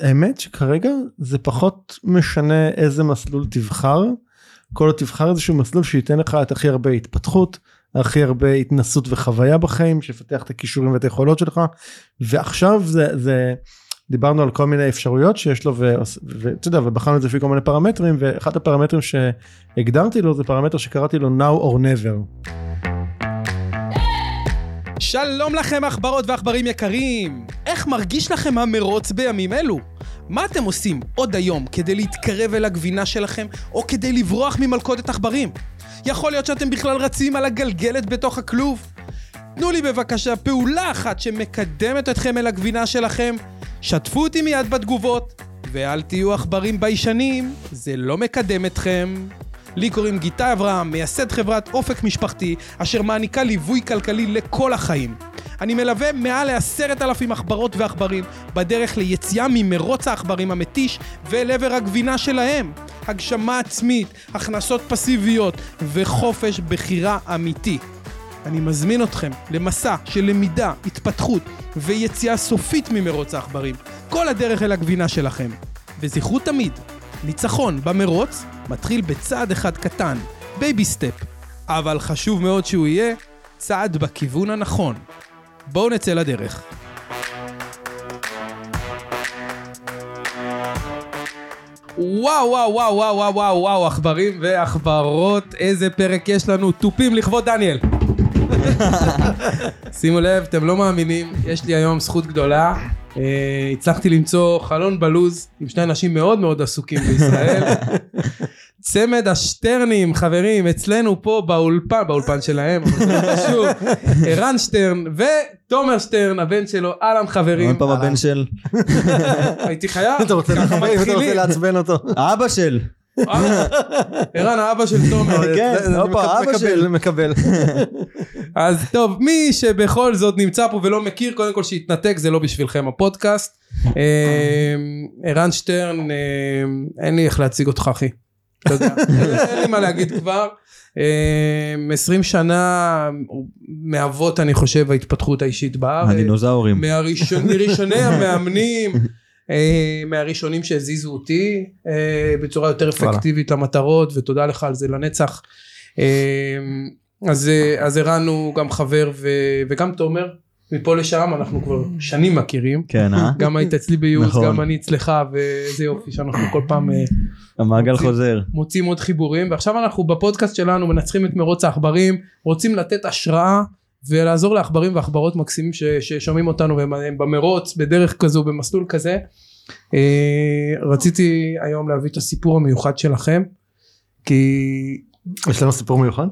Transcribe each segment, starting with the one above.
האמת שכרגע זה פחות משנה איזה מסלול תבחר. כל עוד תבחר איזשהו מסלול שייתן לך את הכי הרבה התפתחות, הכי הרבה התנסות וחוויה בחיים, שיפתח את הכישורים ואת היכולות שלך. ועכשיו זה, זה דיברנו על כל מיני אפשרויות שיש לו ואתה יודע ובחרנו את זה לפי כל מיני פרמטרים ואחד הפרמטרים שהגדרתי לו זה פרמטר שקראתי לו now or never. שלום לכם עכברות ועכברים יקרים! איך מרגיש לכם המרוץ בימים אלו? מה אתם עושים עוד היום כדי להתקרב אל הגבינה שלכם, או כדי לברוח ממלכודת עכברים? יכול להיות שאתם בכלל רצים על הגלגלת בתוך הכלוב? תנו לי בבקשה פעולה אחת שמקדמת אתכם אל הגבינה שלכם, שתפו אותי מיד בתגובות, ואל תהיו עכברים ביישנים, זה לא מקדם אתכם. לי קוראים גיטה אברהם, מייסד חברת אופק משפחתי, אשר מעניקה ליווי כלכלי לכל החיים. אני מלווה מעל לעשרת אלפים עכברות ועכברים בדרך ליציאה ממרוץ העכברים המתיש ואל עבר הגבינה שלהם. הגשמה עצמית, הכנסות פסיביות וחופש בחירה אמיתי. אני מזמין אתכם למסע של למידה, התפתחות ויציאה סופית ממרוץ העכברים. כל הדרך אל הגבינה שלכם. וזכרו תמיד, ניצחון במרוץ מתחיל בצעד אחד קטן, baby step, אבל חשוב מאוד שהוא יהיה צעד בכיוון הנכון. בואו נצא לדרך. וואו וואו וואו וואו וואו וואו עכברים ועכברות איזה פרק יש לנו תופים לכבוד דניאל שימו לב אתם לא מאמינים יש לי היום זכות גדולה הצלחתי למצוא חלון בלוז עם שני אנשים מאוד מאוד עסוקים בישראל. צמד השטרנים חברים אצלנו פה באולפן באולפן שלהם לא ערן שטרן ותומר שטרן הבן שלו אהלן חברים. עוד פעם הבן של. הייתי חייב. אתה רוצה לעצבן אותו. אבא של. ערן האבא של תומר. כן, אבא של. מקבל. אז טוב מי שבכל זאת נמצא פה ולא מכיר קודם כל שיתנתק זה לא בשבילכם הפודקאסט. ערן שטרן אין לי איך להציג אותך אחי. אין לי מה להגיד כבר. 20 שנה מאבות אני חושב ההתפתחות האישית בארץ. הדינוזאורים. מראשוני המאמנים. אה, מהראשונים שהזיזו אותי אה, בצורה יותר אפקטיבית למטרות ותודה לך על זה לנצח. אה, אז, אז ערן הוא גם חבר ו, וגם תומר מפה לשם אנחנו כבר שנים מכירים. כן אה? גם היית אצלי בייעוץ נכון. גם אני אצלך ואיזה יופי שאנחנו כל פעם המעגל מוצאים, חוזר מוצאים עוד חיבורים ועכשיו אנחנו בפודקאסט שלנו מנצחים את מרוץ העכברים רוצים לתת השראה ולעזור לעכברים ועכברות מקסימים ששומעים אותנו והם במרוץ בדרך כזו במסלול כזה. אה, רציתי היום להביא את הסיפור המיוחד שלכם כי יש לנו סיפור מיוחד?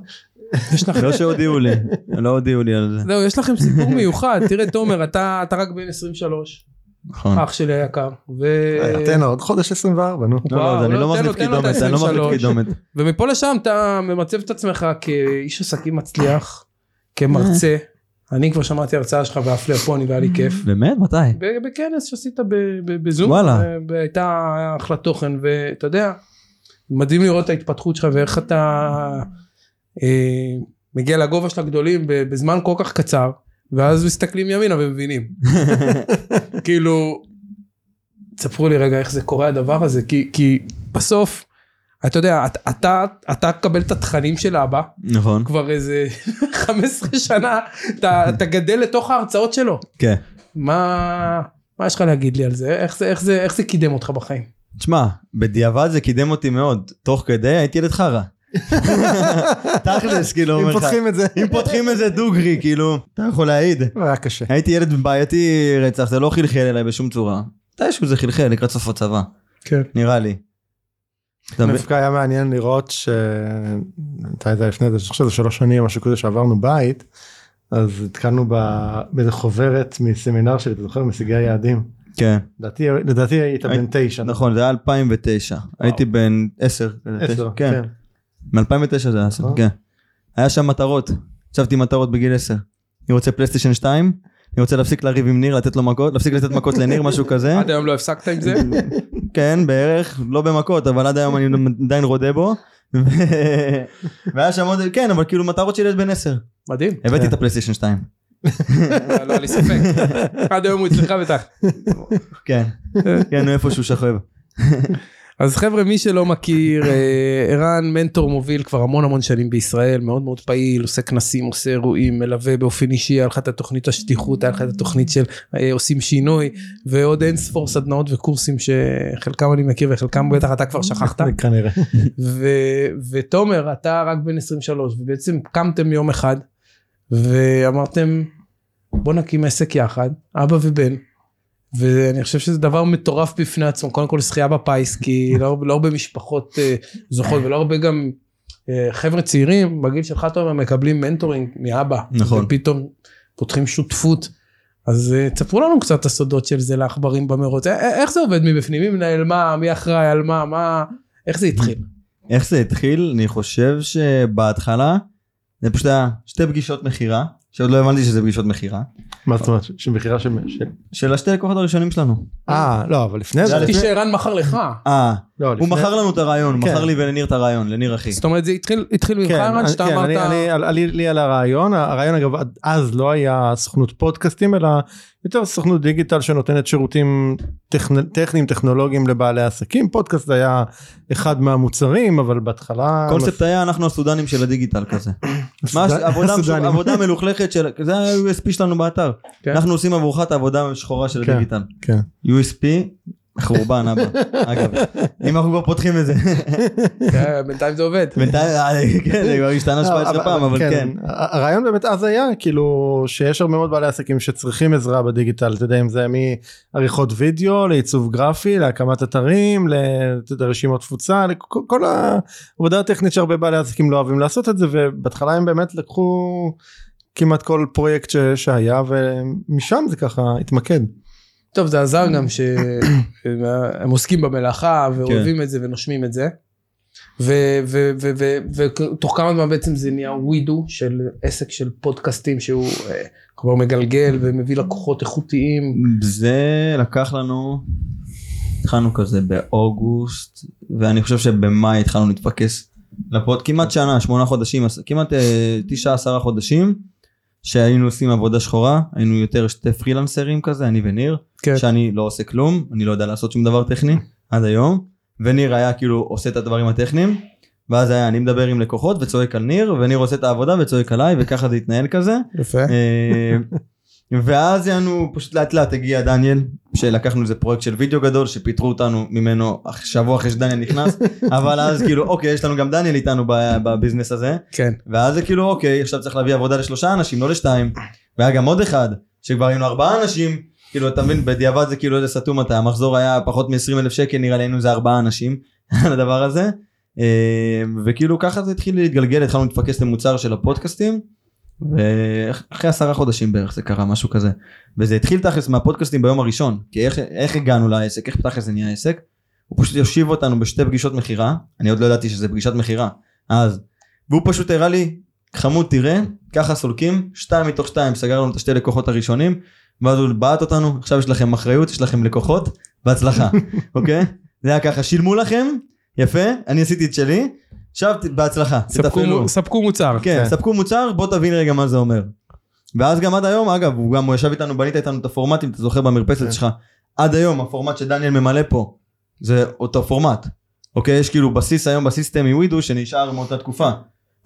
יש לכם לא שהודיעו לי לא הודיעו לי על זה זהו יש לכם סיפור מיוחד תראה תומר אתה אתה רק בן 23 נכון. אח שלי היקר. אה, תן לו עוד חודש 24 נו. לא, לא, אני לא מחליף קידומת, אני לא מחליף קידומת. ומפה לשם אתה ממצב את עצמך כאיש עסקים מצליח, כמרצה, אני כבר שמעתי הרצאה שלך באף ליפוני והיה לי כיף. באמת? מתי? בכנס שעשית בזום. וואלה. הייתה אחלה תוכן ואתה יודע, מדהים לראות את ההתפתחות שלך ואיך אתה אה, מגיע לגובה של הגדולים בזמן כל כך קצר ואז מסתכלים ימינה ומבינים. כאילו, תספרו לי רגע איך זה קורה הדבר הזה כי, כי בסוף אתה יודע, אתה, אתה תקבל את התכנים של אבא, נכון, כבר איזה 15 שנה, אתה, אתה גדל לתוך ההרצאות שלו. כן. מה, מה יש לך להגיד לי על זה? איך זה, איך זה, איך זה קידם אותך בחיים? תשמע, בדיעבד זה קידם אותי מאוד, תוך כדי הייתי ילד חרא. תכלס כאילו אם פותחים את זה אם פותחים את זה דוגרי כאילו אתה יכול להעיד היה קשה הייתי ילד בעייתי רצח זה לא חלחל אליי בשום צורה מתישהו זה חלחל לקראת סוף הצבא כן נראה לי דווקא היה מעניין לראות שמתי זה לפני זה, אני חושב שזה שלוש שנים משהו כזה שעברנו בית, אז התקלנו באיזה חוברת מסמינר שלי, אתה זוכר? משיגי היעדים. כן. לדעתי, לדעתי היית בן תשע. נכון, זה היה 2009, הייתי בן עשר. עשר, כן. מ-2009 זה היה, נכון. כן. היה שם מטרות, הצבתי מטרות בגיל עשר. אני רוצה פלייסטיישן 2, אני רוצה להפסיק לריב עם ניר, לתת לו מכות, להפסיק לתת מכות לניר, משהו כזה. עד היום לא הפסקת עם זה? כן, בערך, לא במכות, אבל עד היום אני עדיין רודה בו. והיה שם עוד, כן, אבל כאילו מטרות של ילד בן 10. מדהים. הבאתי את הפלייסטיישן 2. לא היה לי ספק. עד היום הוא אצלך בטח. כן, כן, הוא איפשהו שוכב. אז חבר'ה מי שלא מכיר אה, ערן מנטור מוביל כבר המון המון שנים בישראל מאוד מאוד פעיל עושה כנסים עושה אירועים מלווה באופן אישי היה לך את התוכנית השליחות היה לך את התוכנית של אה, עושים שינוי ועוד אין ספור סדנאות וקורסים שחלקם אני מכיר וחלקם בטח אתה כבר שכחת כנראה. ותומר אתה רק בן 23 ובעצם קמתם יום אחד ואמרתם בוא נקים עסק יחד אבא ובן ואני חושב שזה דבר מטורף בפני עצמו קודם כל זכייה בפיס כי לא, לא הרבה משפחות אה, זוכות ולא הרבה גם אה, חבר'ה צעירים בגיל שלך תומר מקבלים מנטורינג מאבא נכון. ופתאום פותחים שותפות. אז אה, תספרו לנו קצת את הסודות של זה לעכברים במרוץ איך זה עובד מבפנים מי מנהל מה מי אחראי על מה מה איך זה התחיל. איך זה התחיל? אני חושב שבהתחלה זה פשוט היה שתי פגישות מכירה, שעוד לא הבנתי שזה פגישות מכירה, מה זאת אומרת? שמכירה של... של- של השתי לקוחות הראשונים שלנו. אה, לא, אבל לפני זה... זה חשבתי שערן מכר לך. אה, לא, הוא לפני- מכר לנו את הרעיון, כן. מכר לי ולניר את הרעיון, לניר אחי. זאת אומרת זה התחיל התחיל ממך כן, שאתה כן, אמרת. אני- אני- על- עלי לי על הרעיון, הרעיון אגב אז לא היה סוכנות פודקאסטים אלא יותר סוכנות דיגיטל שנותנת שירותים טכנ- טכניים טכנולוגיים לבעלי עסקים, פודקאסט היה אחד מהמוצרים אבל בהתחלה... הקונספט היה אנחנו הסודנים של הדיגיטל כזה. הסודן- עבודה-. עבודה מלוכלכת של, זה ה-USP שלנו באתר. כן. אנחנו עושים עבורך את העבודה השחורה של כן. הדיגיטל. כן. USP, חורבן אבא. אגב, אם אנחנו כבר פותחים את זה. כן, בינתיים זה עובד. בינתיים, אה, כן, זה כבר השתנה 17 פעם, אבל כן. ה- הרעיון באמת אז היה כאילו שיש הרבה מאוד בעלי עסקים שצריכים עזרה בדיגיטל אתה יודע אם זה מעריכות וידאו לעיצוב גרפי להקמת אתרים לרשימות תפוצה לכל כל העבודה הטכנית שהרבה בעלי עסקים לא אוהבים לעשות את זה ובהתחלה הם באמת לקחו כמעט כל פרויקט שהיה ומשם זה ככה התמקד. טוב זה עזר גם שהם עוסקים במלאכה ואוהבים את זה ונושמים את זה. ותוך כמה זמן בעצם זה נהיה ווידו של עסק של פודקאסטים שהוא אה, כבר מגלגל ומביא לקוחות איכותיים. זה לקח לנו, התחלנו כזה באוגוסט, ואני חושב שבמאי התחלנו להתפקס לפוד, כמעט שנה, שמונה חודשים, כמעט אה, תשעה עשרה חודשים, שהיינו עושים עבודה שחורה, היינו יותר שתי פרילנסרים כזה, אני וניר, כן. שאני לא עושה כלום, אני לא יודע לעשות שום דבר טכני עד היום, וניר היה כאילו עושה את הדברים הטכניים, ואז היה אני מדבר עם לקוחות וצועק על ניר, וניר עושה את העבודה וצועק עליי, וככה זה התנהל כזה. יפה. ואז יענו פשוט לאט לאט הגיע דניאל שלקחנו איזה פרויקט של וידאו גדול שפיטרו אותנו ממנו שבוע אחרי שדניאל נכנס אבל אז כאילו אוקיי יש לנו גם דניאל איתנו בביזנס הזה. כן. ואז זה כאילו אוקיי עכשיו צריך להביא עבודה לשלושה אנשים לא לשתיים. והיה גם עוד אחד שכבר היינו ארבעה אנשים. כאילו אתה מבין בדיעבד זה כאילו איזה סתום אתה המחזור היה פחות מ-20 אלף שקל נראה לי היינו איזה ארבעה אנשים על הדבר הזה. אה, וכאילו ככה זה התחיל להתגלגל התחלנו להתפקס למוצר של הפודקאסטים ואחרי עשרה חודשים בערך זה קרה משהו כזה. וזה התחיל תכלס מהפודקאסטים ביום הראשון כי איך, איך הגענו לעסק איך תכלס זה נהיה עסק? הוא פשוט יושיב אותנו בשתי פגישות מכירה אני עוד לא ידעתי שזה פגישת מכירה אז והוא פשוט הראה לי חמוד תראה ככה סולקים שתיים מתוך שתיים סגר לנו את השתי לקוחות הראשונים ואז הוא בעט אותנו עכשיו יש לכם אחריות יש לכם לקוחות בהצלחה אוקיי? זה היה ככה שילמו לכם יפה אני עשיתי את שלי עכשיו בהצלחה תתפעלו. ספקו- ספקו מוצר. כן, כן. ספקו מוצר, בוא תבין רגע מה זה אומר. ואז גם עד היום, אגב, הוא גם הוא ישב איתנו, בנית איתנו את הפורמטים, אתה זוכר במרפסת כן. שלך, עד היום הפורמט שדניאל ממלא פה, זה אותו פורמט. אוקיי, יש כאילו בסיס היום בסיסטם מווידו שנשאר מאותה תקופה.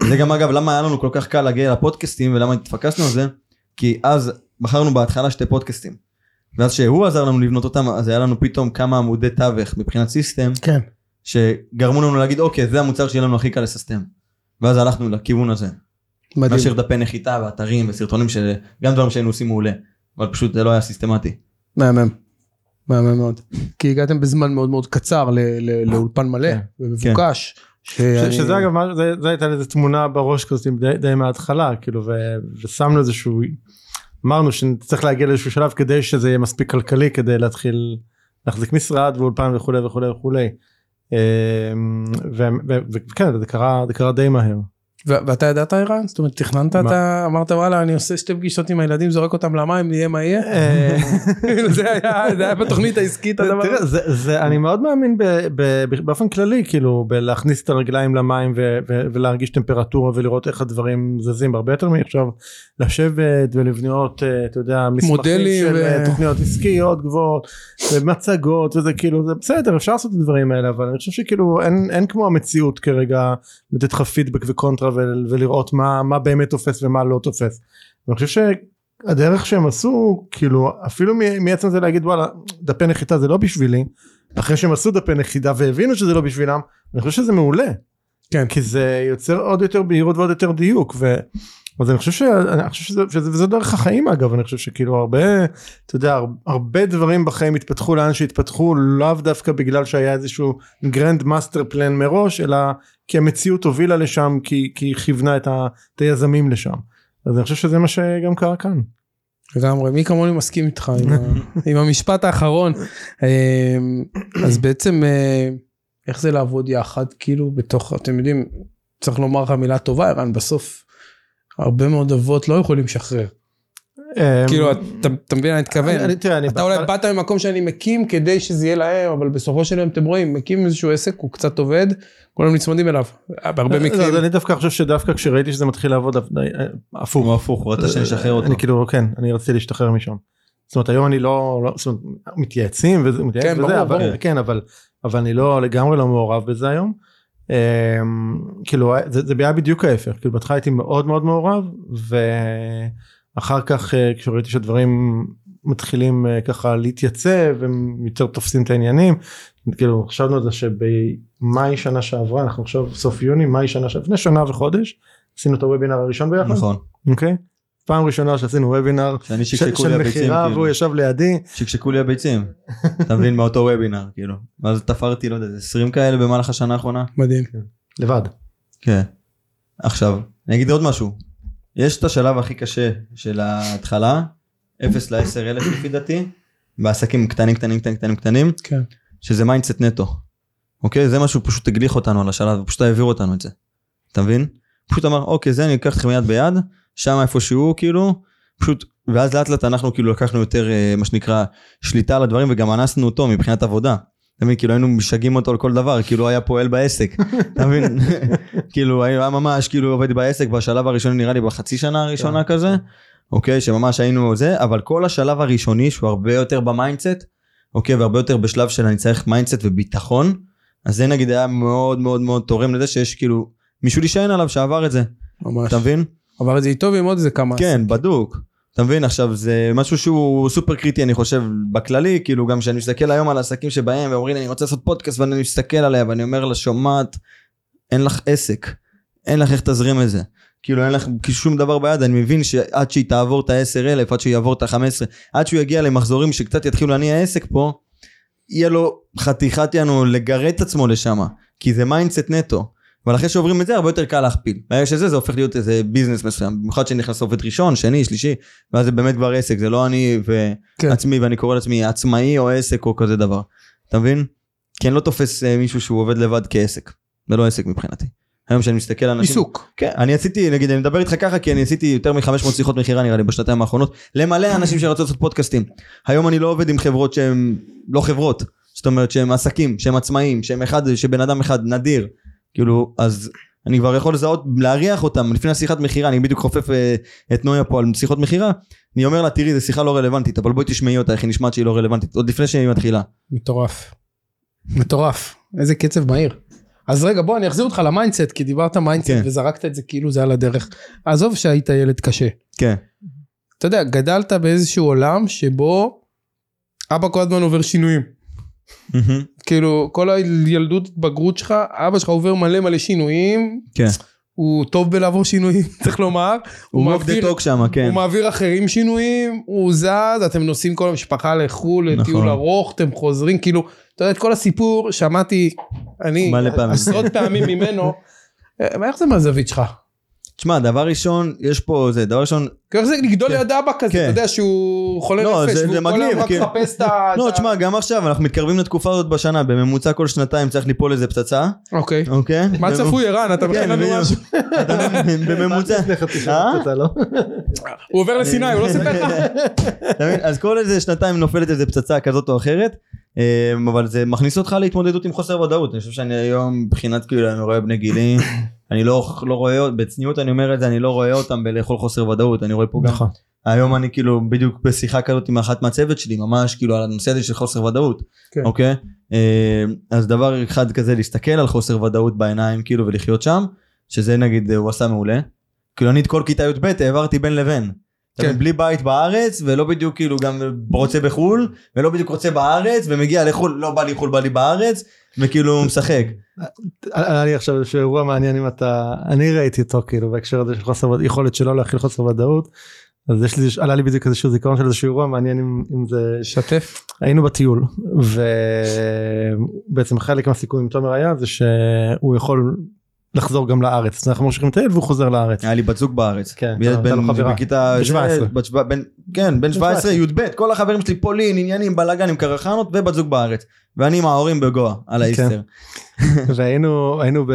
זה גם אגב למה היה לנו כל כך קל להגיע לפודקאסטים ולמה התפקסנו על זה, כי אז בחרנו בהתחלה שתי פודקאסטים. ואז שהוא עזר לנו לבנות אותם, אז היה לנו פתאום כמה עמודי תווך מבחינת סיסטם, כן. שגרמו לנו להגיד אוקיי זה המוצר שיהיה לנו הכי קל לססטם. ואז הלכנו לכיוון הזה. מדהים. מאשר דפי נחיתה ואתרים וסרטונים של גם דברים שהיינו עושים מעולה אבל פשוט זה לא היה סיסטמטי. מהמם. מהמם מאוד. כי הגעתם בזמן מאוד מאוד קצר ל- ל- לאולפן מלא כן. ומבוקש. שאני- שזה אגב זה, זה הייתה איזה תמונה בראש כזאת די, די מההתחלה כאילו ו, ושמנו איזשהו אמרנו שצריך להגיע לאיזשהו שלב כדי שזה יהיה מספיק כלכלי כדי להתחיל להחזיק משרד ואולפן וכולי וכולי וכולי. וכן זה קרה זה קרה די מהר. ואתה ידעת ערן? זאת אומרת תכננת? אתה אמרת וואלה אני עושה שתי פגישות עם הילדים זורק אותם למים נהיה מה יהיה? אה, זה היה בתוכנית העסקית הדבר תראה, הזה. זה, זה, אני מאוד מאמין באופן כללי כאילו בלהכניס את הרגליים למים ולהרגיש טמפרטורה ולראות איך הדברים זזים הרבה יותר מעכשיו לשבת ולבנות אה, אתה יודע מסמכים של אה, תוכניות עסקיות גבוהות ומצגות וזה כאילו זה בסדר אפשר לעשות את הדברים האלה אבל אני חושב שכאילו אין כמו המציאות כרגע לתת לך פידבק וקונטרה ול, ולראות מה, מה באמת תופס ומה לא תופס. אני חושב שהדרך שהם עשו כאילו אפילו מעצם זה להגיד וואלה דפי נחיתה זה לא בשבילי אחרי שהם עשו דפי נחיתה והבינו שזה לא בשבילם אני חושב שזה מעולה. כן. כי זה יוצר עוד יותר בהירות ועוד יותר דיוק ו... אז אני חושב, ש... אני חושב שזה, שזה, וזה דרך החיים אגב אני חושב שכאילו הרבה אתה יודע הר- הרבה דברים בחיים התפתחו לאן שהתפתחו לאו דווקא בגלל שהיה איזשהו grand master plan מראש אלא כי המציאות הובילה לשם כי, כי היא כיוונה את, ה, את היזמים לשם. אז אני חושב שזה מה שגם קרה כאן. לגמרי מי כמוני מסכים איתך עם, ה, עם המשפט האחרון. אה, אז בעצם אה, איך זה לעבוד יחד? כאילו בתוך אתם יודעים צריך לומר לך מילה טובה ערן בסוף הרבה מאוד אבות לא יכולים לשחרר כאילו אתה מבין אני מתכוון אני, אני אתה אולי באת ממקום שאני מקים כדי שזה יהיה להם אבל בסופו של יום אתם רואים מקים איזשהו עסק הוא קצת עובד כולם נצמדים אליו בהרבה לא, מקרים אז אני דווקא חושב שדווקא כשראיתי שזה מתחיל לעבוד אה, הפוך הוא הפוך, הוא רצה שנשחרר אותו. אני כאילו כן אני רציתי להשתחרר משם. זאת אומרת היום אני לא, לא זאת אומרת, מתייעצים וזה כן, אבל. כן אבל אני לא לגמרי לא מעורב בזה היום. אמ, כאילו זה, זה היה בדיוק ההפך כאילו בהתחלה הייתי מאוד מאוד מעורב ואחר כך אה, כשראיתי שהדברים מתחילים אה, ככה להתייצב הם יותר תופסים את העניינים כאילו חשבנו על זה שבמאי שנה שעברה אנחנו עכשיו סוף יוני מאי שנה שעברה לפני שנה וחודש עשינו את הוובינר הראשון ביחד נכון. אוקיי פעם ראשונה שעשינו וובינר של מכירה כאילו. והוא ישב לידי שקשקו לי הביצים. אתה מבין מאותו וובינר כאילו. ואז תפרתי לא יודע 20 כאלה במהלך השנה האחרונה. מדהים לבד. כן. עכשיו אני אגיד עוד משהו. יש את השלב הכי קשה של ההתחלה 0 ל-10 אלף לפי דעתי. בעסקים קטנים קטנים קטנים קטנים קטנים כן שזה mindset נטו. אוקיי זה מישהו פשוט החליק אותנו על השלב פשוט העביר אותנו את זה. אתה מבין? פשוט אמר אוקיי זה אני אקח אתכם יד ביד שם איפה שהוא כאילו פשוט ואז לאט לאט אנחנו כאילו לקחנו יותר אה, מה שנקרא שליטה על הדברים וגם אנסנו אותו מבחינת עבודה. אתה מבין כאילו היינו משגעים אותו על כל דבר כאילו היה פועל בעסק אתה מבין? כאילו היה ממש כאילו עובד בעסק בשלב הראשוני נראה לי בחצי שנה הראשונה כזה אוקיי? שממש היינו זה אבל כל השלב הראשוני שהוא הרבה יותר ב mindset אוקיי? והרבה יותר בשלב של אני צריך mindset וביטחון אז זה נגיד היה מאוד מאוד מאוד תורם לזה שיש כאילו מישהו להישען עליו שעבר את זה ממש. אתה מבין? עבר את זה איתו ועם עוד איזה כמה כן בדוק אתה מבין? עכשיו זה משהו שהוא סופר קריטי אני חושב בכללי כאילו גם כשאני מסתכל היום על עסקים שבהם ואומרים אני רוצה לעשות פודקאסט ואני מסתכל עליה ואני אומר לה שומעת אין לך עסק אין לך איך תזרים את זה. כאילו אין לך שום דבר ביד אני מבין שעד שהיא תעבור את ה-10 אלף עד שהוא יעבור את ה-15 עד שהוא יגיע למחזורים שקצת יתחילו להניע עסק פה יהיה לו חתיכת יענו לגרד את עצמו לשם כי זה mindset נטו אבל אחרי שעוברים את זה הרבה יותר קל להכפיל. ברגע שזה זה הופך להיות איזה business מסוים במיוחד שנכנס עובד ראשון שני שלישי ואז זה באמת כבר עסק זה לא אני כן. ועצמי ואני קורא לעצמי עצמאי או עסק או כזה דבר. אתה מבין? כי אני לא תופס אה, מישהו שהוא עובד לבד כעסק. זה לא עסק מבחינתי. היום כשאני מסתכל על אנשים... עיסוק כן, אני עשיתי, נגיד, אני מדבר איתך ככה, כי אני עשיתי יותר מ-500 שיחות מכירה נראה לי בשנתיים האחרונות, למלא אנשים שרצו לעשות פודקאסטים. היום אני לא עובד עם חברות שהן לא חברות, זאת אומרת שהם עסקים, שהם עצמאים, שהם אחד, שבן אדם אחד נדיר, כאילו, אז אני כבר יכול לזהות, להריח אותם לפני השיחת מכירה, אני בדיוק חופף אה, את נויה פה על שיחות מכירה, אני אומר לה, תראי, זו שיחה לא רלוונטית, אבל בואי תשמעי אותה, איך היא נשמעת שהיא לא רלוונטית, עוד לפני שהיא מתחילה. מטורף. מטורף. איזה קצב מהיר. אז רגע בוא אני אחזיר אותך ל mindset כי דיברת mindset כן. וזרקת את זה כאילו זה על הדרך. עזוב שהיית ילד קשה. כן, אתה יודע גדלת באיזשהו עולם שבו אבא כל הזמן עובר שינויים. כאילו כל הילדות התבגרות שלך אבא שלך עובר מלא מלא שינויים. כן. הוא טוב בלעבור שינויים צריך לומר. הוא walk the מעביר- talk שם, כן. הוא מעביר אחרים שינויים, הוא זז, אתם נוסעים כל המשפחה לחו"ל, לטיול נכון. ארוך, אתם חוזרים, כאילו, אתה יודע, את כל הסיפור שמעתי, אני. עשרות פעמים ממנו, אה, איך זה מהזווית שלך? תשמע, דבר ראשון, יש פה, זה, דבר ראשון, איך זה לגדול כן. ליד אבא כזה, כן. אתה יודע שהוא חולה לא, נפש, זה- והוא זה כל היום מגניב, רק כן. מחפש את ה... לא, תשמע, גם עכשיו, אנחנו מתקרבים לתקופה הזאת בשנה, בממוצע כל שנתיים צריך ליפול איזה פצצה, אוקיי. אוקיי? מה צפוי ערן, אתה מכין כן, לנו. משהו? בממוצע. אה? לא? הוא עובר לסיני, הוא לא סיפר לך? אז כל איזה שנתיים נופלת איזה פצצה כזאת או אחרת, אמ, אבל זה מכניס אותך להתמודדות עם חוסר ודאות. אני חושב שאני היום מבחינת כאילו אני רואה בני גילי, אני לא לא רואה, בצניעות אני אומר את זה, אני לא רואה אותם בלאכול חוסר ודאות, אני רואה פה גם, נכון. היום אני כאילו בדיוק בשיחה כזאת עם אחת מהצוות שלי, ממש כאילו על הנושא הזה של חוסר ודאות, כן. אוקיי? אמ, אז דבר אחד כזה להסתכל על חוסר ודאות בעיניים כאילו ולחיות שם, שזה נגיד הוא עשה מעולה. כאילו אני את כל כיתה י"ב העברתי בין לבין. כן. בלי בית בארץ ולא בדיוק כאילו גם רוצה בחו"ל ולא בדיוק רוצה בארץ ומגיע לחו"ל לא בא לי חו"ל בא לי בארץ וכאילו משחק. היה לי עכשיו איזשהו אירוע מעניין אם אתה אני ראיתי אותו כאילו בהקשר הזה של חוסר יכולת שלא להכיל חוסר ודאות. אז יש לי עלה לי בדיוק איזשהו זיכרון של איזשהו אירוע מעניין אם, אם זה שתף. היינו בטיול ובעצם חלק מהסיכום עם תומר היה זה שהוא יכול לחזור גם לארץ אז אנחנו ממשיכים לטייל והוא חוזר לארץ. היה לי בת זוג בארץ. כן, ילד בן חברה. בכיתה ב- 17. בת שבע- בן- כן בן 17 י"ב כל החברים שלי פולין עניינים בלאגן עם קרחנות ובת זוג בארץ ואני עם ההורים בגואה על האיסטר. והיינו היינו ב-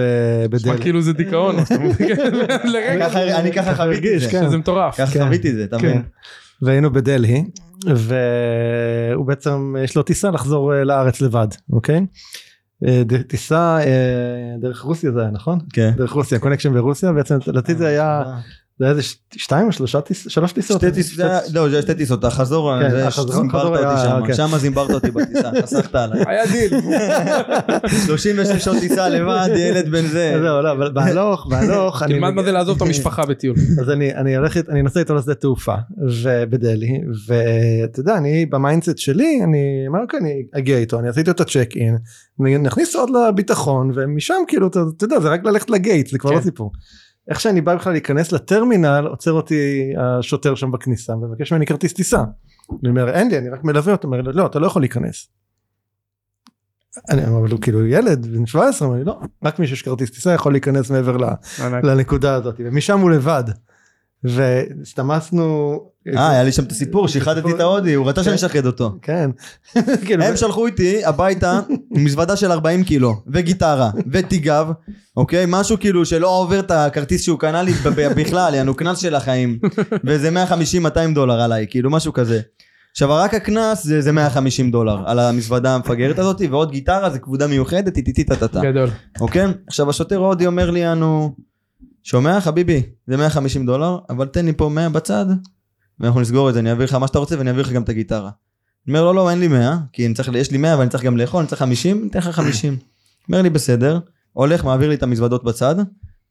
נשמע בדלהי. כאילו זה דיכאון. אני ככה חוויתי את זה. כן. שזה מטורף. ככה כן. חוויתי את זה אתה כן. מבין? והיינו בדלהי והוא בעצם יש לו טיסה לחזור אה, לארץ לבד אוקיי. אה, טיסה אה, דרך רוסיה זה היה נכון? כן. דרך רוסיה connection ברוסיה בעצם לדעתי זה היה זה היה איזה שתיים או שלושה טיס- שלוש טיסות. שתי טיסות, לא זה היה שתי טיסות, החזור, כן, זימברת החזור אותי שם, כן. שם זימברת אותי בטיסה, חסכת עליי. היה דיל. 36 שעות טיסה לבד, ילד בן זה. זהו, לא, אבל בהלוך בהלוך תלמד מה זה לעזוב את המשפחה בטיול. אז אני אני הולך אני נוסע איתו לשדה תעופה ובדלהי ואתה יודע אני ב mindset שלי אני אומר אוקיי אני אגיע איתו אני עשיתי את ה check in נכניס עוד לביטחון ומשם כאילו אתה יודע זה רק ללכת ל gate זה כבר כן. לא סיפור. איך שאני בא בכלל להיכנס לטרמינל עוצר אותי השוטר שם בכניסה ומבקש ממני כרטיס טיסה. אני אומר אין לי אני רק מלווה אותו אומר לא אתה לא יכול להיכנס. אני אומר אבל הוא כאילו ילד בן 17 אומר לי לא רק מי שיש כרטיס טיסה יכול להיכנס מעבר. לנקודה הזאת ומשם הוא לבד. והסתמסנו אה, היה לי שם את הסיפור, שיחדתי את ההודי, הוא רצה שאני אשחד אותו. כן. כאילו, הם שלחו איתי הביתה מזוודה של 40 קילו, וגיטרה, ותיגב, אוקיי? משהו כאילו שלא עובר את הכרטיס שהוא קנה לי בכלל, יענו קנס של החיים. וזה 150-200 דולר עליי, כאילו משהו כזה. עכשיו רק הקנס זה, זה 150 דולר על המזוודה המפגרת הזאת ועוד גיטרה זה כבודה מיוחדת טה גדול. אוקיי? עכשיו השוטר ההודי אומר לי אנו שומע חביבי זה 150 דולר אבל תן לי פה 100 בצד ואנחנו נסגור את זה אני אעביר לך מה שאתה רוצה ואני אעביר לך גם את הגיטרה. אני אומר לו לא אין לי 100 כי צריך יש לי 100 ואני צריך גם לאכול אני צריך 50 אני אתן לך 50. אומר לי בסדר הולך מעביר לי את המזוודות בצד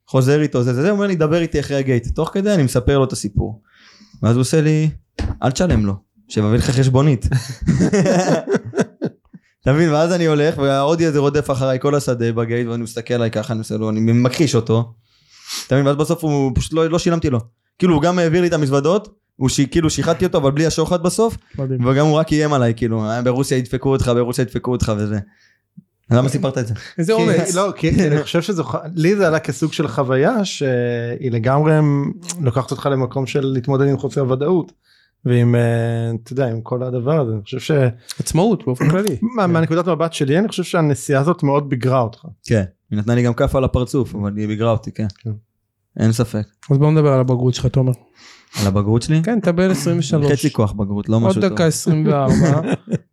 חוזר איתו זה זה זה אומר לי דבר איתי אחרי הגייט תוך כדי אני מספר לו את הסיפור. ואז הוא עושה לי אל תשלם לו שיביא לך חשבונית. אתה מבין ואז אני הולך וההודי הזה רודף אחריי כל השדה בגייט ואני מסתכל עליי ככה אני עושה לו אני מכחיש אותו. אתה מבין ואז בסוף הוא פשוט לא, לא שילמתי לו. כאילו הוא גם העביר לי את המזוודות הוא ש... כאילו שיחדתי אותו אבל בלי השוחד בסוף מדהים. וגם הוא רק איים עליי כאילו "אה, ברוסיה ידפקו אותך ברוסיה ידפקו אותך וזה. למה סיפרת את זה? איזה אומץ. לא, כי אני חושב שזו, ח- לי זה עלה כסוג של חוויה שהיא לגמרי לוקחת אותך למקום של להתמודד עם חוסר ודאות. ועם, אה, אתה יודע, עם כל הדבר הזה, אני חושב ש... עצמאות באופן כללי. מה- מהנקודת מבט שלי, אני חושב שהנסיעה הזאת מאוד ביגרה אותך. כן. היא נתנה לי גם כאפה על הפרצוף אבל היא ביגרה אותי כן. כן. אין ספק. אז בוא נדבר על הבגרות שלך תומר. על הבגרות שלי? כן אתה בן 23. חצי כוח בגרות לא עוד משהו טוב. דקה 24.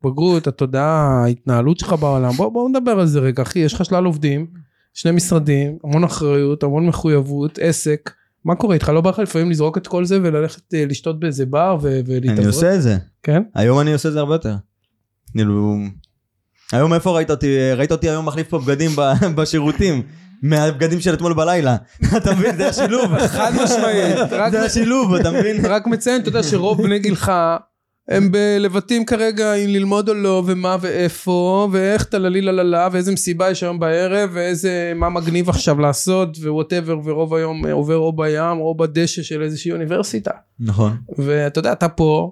בגרות התודעה ההתנהלות שלך בעולם בוא בוא נדבר על זה רגע אחי יש לך שלל עובדים שני משרדים המון אחריות המון מחויבות עסק. מה קורה איתך לא בא לך לפעמים לזרוק את כל זה וללכת אה, לשתות באיזה בר ו- ולהתעזרות? אני עושה את זה. כן? היום אני עושה את זה הרבה יותר. כאילו... היום איפה ראית אותי? ראית אותי היום מחליף פה בגדים בשירותים. מהבגדים של אתמול בלילה. אתה מבין? זה השילוב. חד משמעית. זה השילוב, אתה מבין? רק מציין אתה יודע שרוב בני גילך הם בלבטים כרגע אם ללמוד או לא ומה ואיפה ואיך טללי לללה ואיזה מסיבה יש היום בערב ואיזה מה מגניב עכשיו לעשות ו whatever ורוב היום אה, עובר או בים או בדשא של איזושהי אוניברסיטה נכון. ואתה יודע אתה פה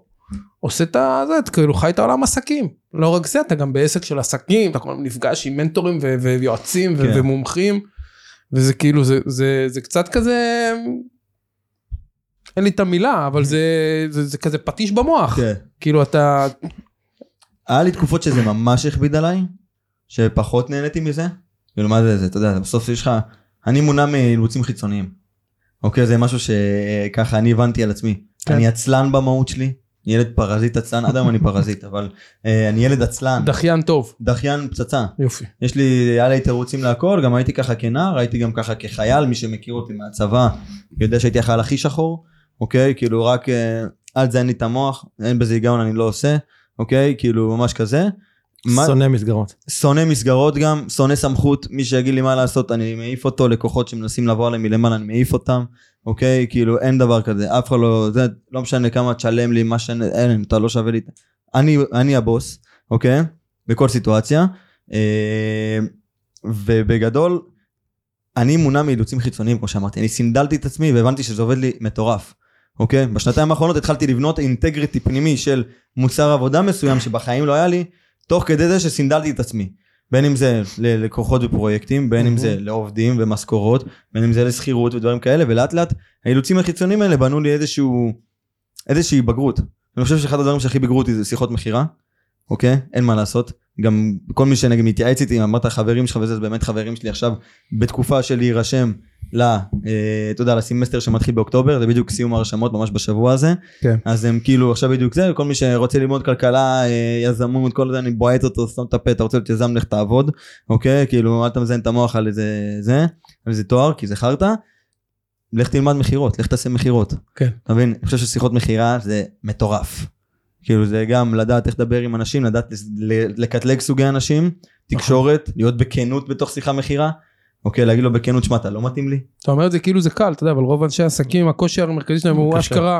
עושה את זה כאילו חי את העולם עסקים לא רק זה אתה גם בעסק של עסקים אתה כל הזמן נפגש עם מנטורים ויועצים כן. ומומחים וזה כאילו זה זה זה קצת כזה אין לי את המילה, אבל זה, זה, זה כזה פטיש במוח. כן. כאילו אתה, היה לי תקופות שזה ממש הכביד עליי, שפחות נהניתי מזה. כאילו מה זה, זה, אתה יודע, בסוף יש לך, אני מונע מאילוצים חיצוניים. אוקיי, זה משהו שככה אני הבנתי על עצמי. כן. אני עצלן במהות שלי, ילד פרזיט עצלן, עד היום אני פרזיט, אבל אה, אני ילד עצלן, דחיין טוב. דחיין פצצה. יופי. יש לי, היה לי תירוצים להכל, גם הייתי ככה כנער, הייתי גם ככה כחייל, מי שמכיר אותי מהצבא, יודע שהייתי החייל הכי שחור, אוקיי? כאילו רק אה, אל תזיין לי את המוח, אין בזה היגיון, אני לא עושה, אוקיי? כאילו ממש כזה. מה- שונא מסגרות. שונא מסגרות גם, שונא סמכות, מי שיגיד לי מה לעשות אני מעיף אותו, לקוחות שמנסים לבוא עליהם מלמעלה אני מעיף אותם, אוקיי? כאילו אין דבר כזה, אף אחד לא, זה לא משנה כמה תשלם לי, מה שאני, אין, אתה לא שווה לי, אני, אני הבוס, אוקיי? בכל סיטואציה, אה, ובגדול, אני מונע מאילוצים חיצוניים כמו שאמרתי, אני סינדלתי את עצמי והבנתי שזה עובד לי מטורף. אוקיי? בשנתיים האחרונות התחלתי לבנות אינטגריטי פנימי של מוצר עבודה מסוים שבחיים לא היה לי, תוך כדי זה שסינדלתי את עצמי. בין אם זה ללקוחות ופרויקטים, בין אם זה לעובדים ומשכורות, בין אם זה לשכירות ודברים כאלה, ולאט לאט האילוצים החיצוניים האלה בנו לי איזשהו, איזושהי בגרות. אני חושב שאחד הדברים שהכי בגרו אותי זה שיחות מכירה, אוקיי? אין מה לעשות. גם כל מי שנגיד מתייעץ איתי, אמרת חברים שלך וזה, זה באמת חברים שלי עכשיו בתקופה של להירשם ל... אה, אתה יודע, לסמסטר שמתחיל באוקטובר, זה בדיוק סיום הרשמות ממש בשבוע הזה. כן. אז הם כאילו עכשיו בדיוק זה, כל מי שרוצה ללמוד כלכלה, אה, יזמות, כל זה, אני בועט אותו, שם את הפה, אתה רוצה להיות יזם, לך תעבוד, אוקיי? כאילו, אל תמזיין את המוח על איזה זה, על איזה תואר, כי זה חרטא. לך תלמד מכירות, לך תעשה מכירות. כן. אתה מבין? אני חושב ששיחות מכירה זה מטורף. כאילו זה גם לדעת איך לדבר עם אנשים, לדעת לקטלג סוגי אנשים, תקשורת, להיות בכנות בתוך שיחה מכירה. אוקיי, להגיד לו בכנות, שמע, אתה לא מתאים לי. אתה אומר את זה כאילו זה קל, אתה יודע, אבל רוב אנשי העסקים, הקושי המרכזי שלהם הוא. אשכרה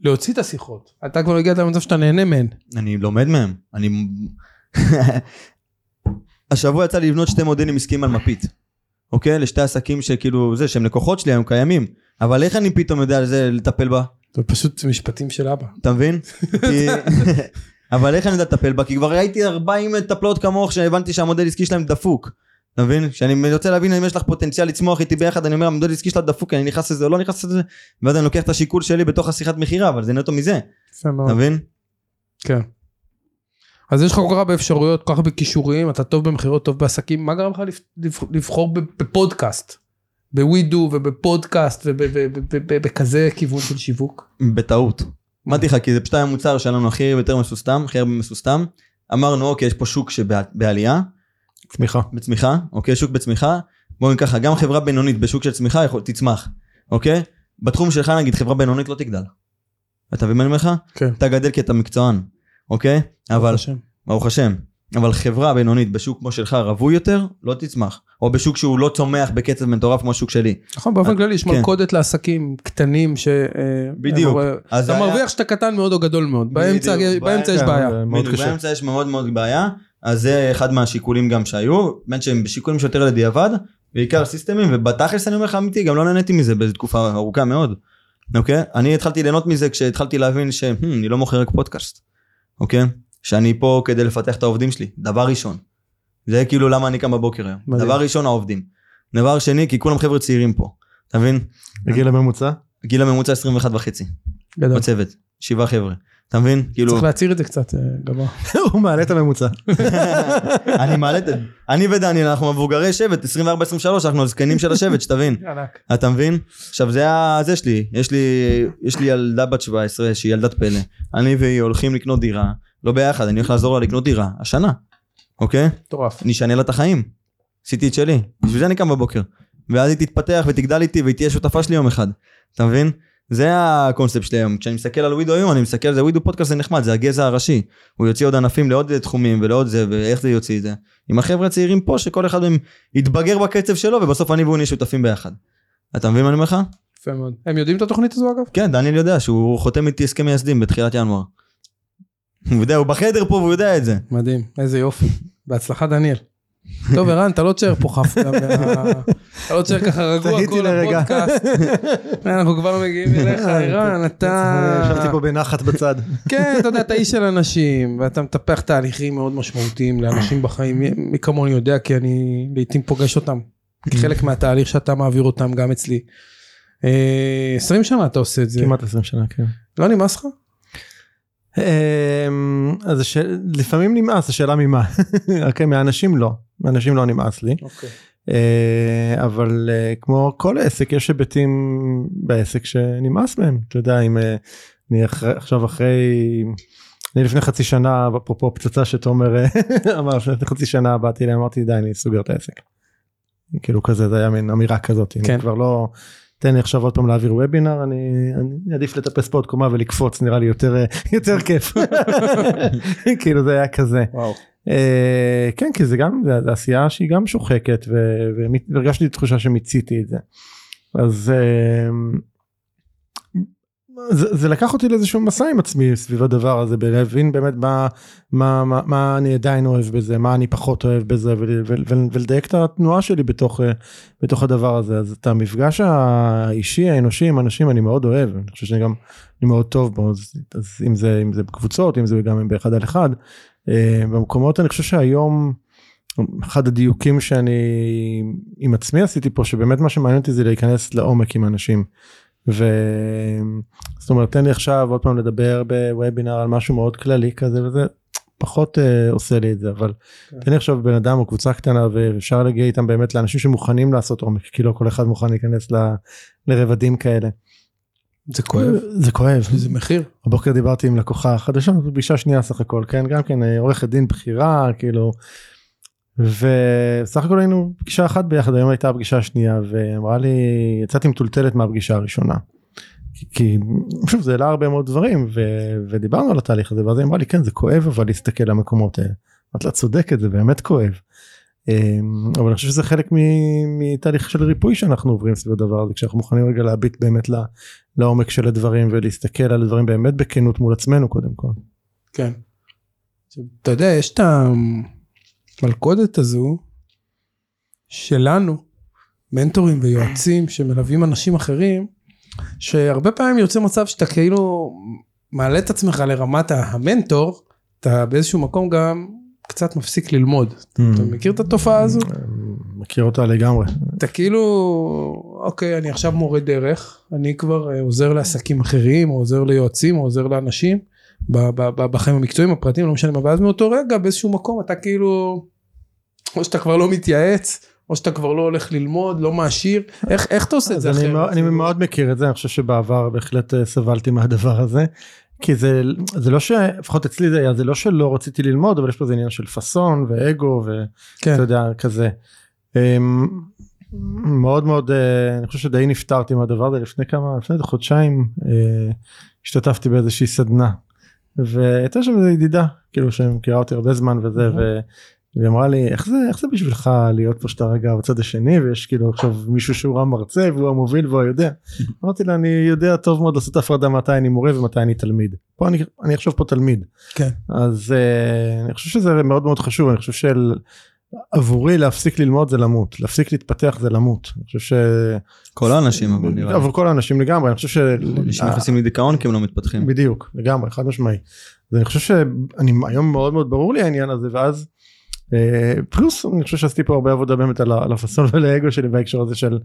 להוציא את השיחות. אתה כבר הגעת למצב שאתה נהנה מהן. אני לומד מהם. אני... השבוע יצא לי לבנות שתי מודלים עסקיים על מפית. אוקיי? לשתי עסקים שכאילו, זה, שהם לקוחות שלי, הם קיימים. אבל איך אני פתאום יודע על זה לטפל בה? זה פשוט משפטים של אבא. אתה מבין? אבל איך אני יודע לטפל בה? כי כבר ראיתי 40 מטפלות כמוך שהבנתי שהמודל עסקי שלהם דפוק. אתה מבין? כשאני רוצה להבין אם יש לך פוטנציאל לצמוח איתי ביחד, אני אומר המודל עסקי שלה דפוק, אני נכנס לזה או לא נכנס לזה, ואז אני לוקח את השיקול שלי בתוך השיחת מכירה, אבל זה נטו מזה. אתה מבין? כן. אז יש לך כל כך הרבה אפשרויות, כל כך הרבה כישורים, אתה טוב במכירות, טוב בעסקים, מה גרם לך לבחור בפודקאסט? בווידו ובפודקאסט ובכזה כיוון של שיווק? בטעות. אמרתי לך, כי זה פשוט היה מוצר שהיה לנו הכי יותר מסוסתם, הכי הרבה מסוסתם. אמרנו, אוקיי, יש פה שוק שבעלייה, צמיחה. בצמיחה, אוקיי, שוק בצמיחה. בואו נגיד ככה, גם חברה בינונית בשוק של צמיחה יכול, תצמח, אוקיי? בתחום שלך נגיד חברה בינונית לא תגדל. אתה מבין מה אני אומר לך? כן. אתה גדל כי אתה מקצוען, אוקיי? אבל, ברוך השם. ברוך השם. אבל חברה בינונית בשוק כמו שלך רווי יותר, לא תצמח. או בשוק שהוא לא צומח בקצב מטורף כמו השוק שלי. נכון, באופן כללי יש כן. מלכודת לעסקים קטנים ש... אה, בדיוק. אה, אתה מרוויח שאתה קטן מאוד או גדול מאוד. באמצע יש בעיה. באמצע יש מאוד מאוד בעיה, אז זה אחד מהשיקולים גם שהיו, באמת שהם בשיקולים שיותר לדיעבד, בעיקר סיסטמים, ובתכלס אני אומר לך אמיתי, גם לא נהניתי מזה באיזו תקופה ארוכה מאוד. אוקיי? אני התחלתי ליהנות מזה כשהתחלתי להבין שאני לא מוכר רק פודקאסט, אוקיי? שאני פה כדי לפתח את העובדים שלי, דבר ראשון. זה כאילו למה אני קם בבוקר היום. מדהים. דבר ראשון העובדים. דבר שני, כי כולם חבר'ה צעירים פה, אתה מבין? הגיל הממוצע? גיל הממוצע 21 וחצי, גדול. בצוות, שבעה חבר'ה. אתה מבין? כאילו... צריך להצהיר את זה קצת אה, גבוה. הוא מעלה את הממוצע. אני מעלה את... אני ודניאל אנחנו מבוגרי שבט 24-23 אנחנו הזקנים של השבט שתבין אתה מבין? עכשיו זה הזה שלי יש לי יש לי ילדה בת 17 שהיא ילדת פלא אני והיא הולכים לקנות דירה לא ביחד אני הולך לעזור לה לקנות דירה השנה אוקיי? מטורף. נשנה לה את החיים עשיתי את שלי בשביל זה אני קם בבוקר ואז היא תתפתח ותגדל איתי והיא תהיה שותפה שלי יום אחד אתה מבין? זה הקונספט שלי היום כשאני מסתכל על ווידו היום אני מסתכל על זה ווידו פודקאסט זה נחמד זה הגזע הראשי הוא יוציא עוד ענפים לעוד תחומים ולעוד זה ואיך זה יוציא את זה עם החבר'ה הצעירים פה שכל אחד מהם יתבגר בקצב שלו ובסוף אני והוא נהיה שותפים ביחד. אתה מבין מה אני אומר לך? יפה מאוד. הם יודעים את התוכנית הזו אגב? כן דניאל יודע שהוא חותם איתי הסכם מייסדים בתחילת ינואר. הוא יודע הוא בחדר פה והוא יודע את זה. מדהים, איזה יופי. בהצלחה דניאל. טוב ערן אתה לא תשאר פה חף מה- אתה לא תשאר ככה רגוע כל. הפודקאסט. אנחנו כבר מגיעים אליך ערן אתה ישבתי פה בנחת בצד. כן אתה יודע אתה איש של אנשים ואתה מטפח תהליכים מאוד משמעותיים לאנשים בחיים מי- כמוני יודע כי אני לעיתים פוגש אותם כחלק מהתהליך שאתה מעביר אותם גם אצלי. אה, 20 שנה אתה עושה את זה. כמעט 20 שנה, כן. לא נמאס לך? אמ, אז הש... לפעמים נמאס, השאלה ממה. אוקיי, מהאנשים לא, מהאנשים לא נמאס לי. אוקיי. אה, אבל אה, כמו כל עסק יש היבטים בעסק שנמאס מהם אתה יודע אם אה, אני אחרי, עכשיו אחרי אני לפני חצי שנה אפרופו פצצה שתומר אמר לפני חצי שנה באתי אליהם אמרתי די אני סוגר את העסק. כאילו כזה זה היה מין אמירה כזאת כן. אני כבר לא תן לי עכשיו עוד פעם להעביר וובינר אני, אני עדיף לטפס פה עוד קומה ולקפוץ נראה לי יותר יותר כיף כאילו זה היה כזה. וואו. אה, כן כי זה גם זה, זה עשייה שהיא גם שוחקת והרגשתי תחושה שמיציתי את זה. אז אה, זה, זה לקח אותי לאיזשהו מסע עם עצמי סביב הדבר הזה בלהבין באמת מה, מה, מה, מה אני עדיין אוהב בזה מה אני פחות אוהב בזה ול, ול, ול, ולדייק את התנועה שלי בתוך, אה, בתוך הדבר הזה אז את המפגש האישי האנושי עם אנשים אני מאוד אוהב אני חושב שאני גם אני מאוד טוב בו אז, אז אם זה אם זה בקבוצות אם זה גם באחד על אחד אה, במקומות אני חושב שהיום אחד הדיוקים שאני עם עצמי עשיתי פה שבאמת מה שמעניין אותי זה להיכנס לעומק עם אנשים. ו... זאת אומרת תן לי עכשיו עוד פעם לדבר בוובינר על משהו מאוד כללי כזה וזה פחות uh, עושה לי את זה אבל כן. תן לי עכשיו בן אדם או קבוצה קטנה ואפשר להגיע איתם באמת לאנשים שמוכנים לעשות עומק כי לא כל אחד מוכן להיכנס ל... לרבדים כאלה. זה כואב. זה כואב. זה מחיר. הבוקר דיברתי עם לקוחה חדשה פגישה שנייה סך הכל כן גם כן אה, עורכת דין בכירה כאילו. וסך הכל היינו פגישה אחת ביחד היום הייתה הפגישה השנייה ואמרה לי יצאתי מטולטלת מהפגישה הראשונה. כי- כי שוב זה העלה הרבה מאוד דברים ו, ודיברנו על התהליך הזה ואז היא אמרה לי כן זה כואב אבל להסתכל למקומות האלה. אמרתי לה צודקת זה באמת כואב. אמ, אבל אני חושב שזה חלק מתהליך של ריפוי שאנחנו עוברים סביב הדבר הזה כשאנחנו מוכנים רגע להביט באמת לעומק של הדברים ולהסתכל על הדברים באמת בכנות מול עצמנו קודם כל. כן. אתה יודע, יש את המלכודת הזו שלנו, מנטורים ויועצים שמלווים אנשים אחרים, שהרבה פעמים יוצא מצב שאתה כאילו מעלה את עצמך לרמת המנטור, אתה באיזשהו מקום גם קצת מפסיק ללמוד. אתה מכיר את התופעה הזו? מכיר אותה לגמרי. אתה כאילו, אוקיי, אני עכשיו מורה דרך, אני כבר אה, עוזר לעסקים אחרים, או עוזר ליועצים, או עוזר לאנשים, בחיים המקצועיים, הפרטיים, לא משנה מה, ואז מאותו רגע באיזשהו מקום אתה כאילו, או שאתה כבר לא מתייעץ, או שאתה כבר לא הולך ללמוד, לא מעשיר, איך, איך אתה עושה את זה אני? מאוד- אני מאוד מכיר את זה אני חושב שבעבר בהחלט אה, סבלתי מהדבר הזה. כי זה זה לא שלפחות אצלי זה היה זה לא שלא רציתי ללמוד אבל יש פה איזה עניין של פאסון ואגו ואתה כן, יודע כזה. אמ, מאוד מאוד אה, אני חושב שדי נפטרתי מהדבר הזה לפני כמה לפני חודשיים אה, השתתפתי באיזושהי סדנה והייתה שם איזה ידידה כאילו שמכירה אותי הרבה זמן וזה. והיא אמרה לי איך זה איך זה בשבילך להיות פה שאתה רגע בצד השני ויש כאילו עכשיו מישהו שהוא המרצה והוא המוביל והוא היודע. אמרתי לה אני יודע טוב מאוד לעשות הפרדה מתי אני מורה ומתי אני תלמיד. פה אני אני עכשיו פה תלמיד. כן. אז uh, אני חושב שזה מאוד מאוד חשוב אני חושב של עבורי להפסיק ללמוד זה למות להפסיק להתפתח זה למות. אני חושב ש... כל האנשים אבל נראה לי. עבור כל האנשים לגמרי אני חושב ש... אנשים נכנסים לדיכאון כי הם לא מתפתחים. בדיוק לגמרי חד משמעי. אז אני חושב שאני היום מאוד מאוד ברור לי העניין הזה ואז אה, פלוס אני חושב שעשיתי פה הרבה עבודה באמת על, ה- על הפאסון ועל האגו שלי בהקשר הזה של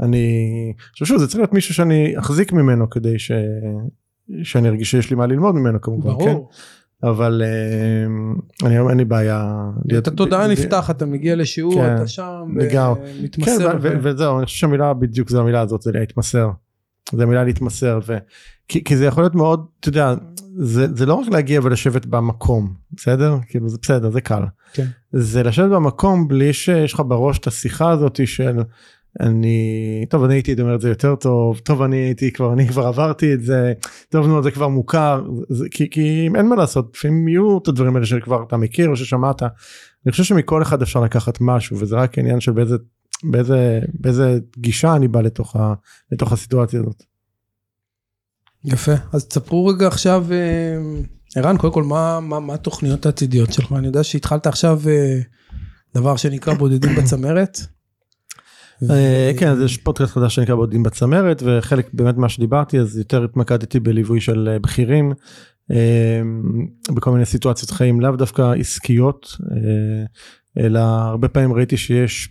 אני חושב שוב זה צריך להיות מישהו שאני אחזיק ממנו כדי ש... שאני ארגיש שיש לי מה ללמוד ממנו כמובן כן ברור. אבל אה, אני היום אין לי בעיה את התודעה נפתחת, אתה מגיע לשיעור, כן, אתה שם. כן, מתמסר. ו- וזהו אני חושב שהמילה בדיוק זו המילה הזאת זה להתמסר. זה המילה להתמסר ו... כי, כי זה יכול להיות מאוד אתה יודע זה, זה לא רק להגיע ולשבת במקום בסדר כאילו זה בסדר זה קל. כן. זה לשבת במקום בלי שיש לך בראש את השיחה הזאת של אני טוב אני הייתי אומר את זה יותר טוב טוב אני הייתי כבר אני כבר עברתי את זה טוב נו זה כבר מוכר זה, כי, כי אין מה לעשות לפעמים יהיו את הדברים האלה שכבר אתה מכיר או ששמעת אני חושב שמכל אחד אפשר לקחת משהו וזה רק עניין של באיזה באיזה באיזה גישה אני בא לתוך, ה, לתוך הסיטואציה הזאת. יפה, אז תספרו רגע עכשיו, אה, ערן, קודם כל, מה, מה, מה התוכניות העתידיות שלך? אני יודע שהתחלת עכשיו אה, דבר שנקרא בודדים בצמרת. אה, כן אז יש פודקאסט חדש שנקרא בודדים בצמרת וחלק באמת מה שדיברתי אז יותר התמקדתי בליווי של אה, בכירים אה, בכל מיני סיטואציות חיים לאו דווקא עסקיות אלא הרבה פעמים ראיתי שיש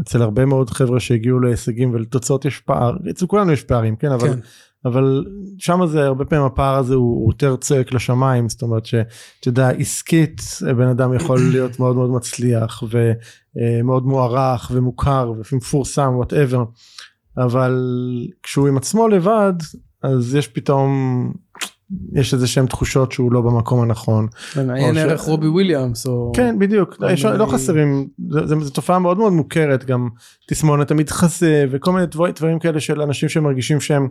אצל הרבה מאוד חבר'ה שהגיעו להישגים ולתוצאות יש פער, אצל כולנו יש פערים, כן, אבל, כן. אבל שם זה הרבה פעמים הפער הזה הוא, הוא יותר צועק לשמיים, זאת אומרת שאתה יודע, עסקית בן אדם יכול להיות מאוד מאוד מצליח ומאוד מוערך ומוכר ומפורסם, whatever, אבל כשהוא עם עצמו לבד, אז יש פתאום, יש איזה שהם תחושות שהוא לא במקום הנכון. או ש- ערך רובין וויליאמס או... כן בדיוק כל יש, מיני- לא חסרים זה תופעה מאוד מאוד מוכרת גם תסמונת המתחזה וכל מיני דברים כאלה של אנשים שמרגישים שהם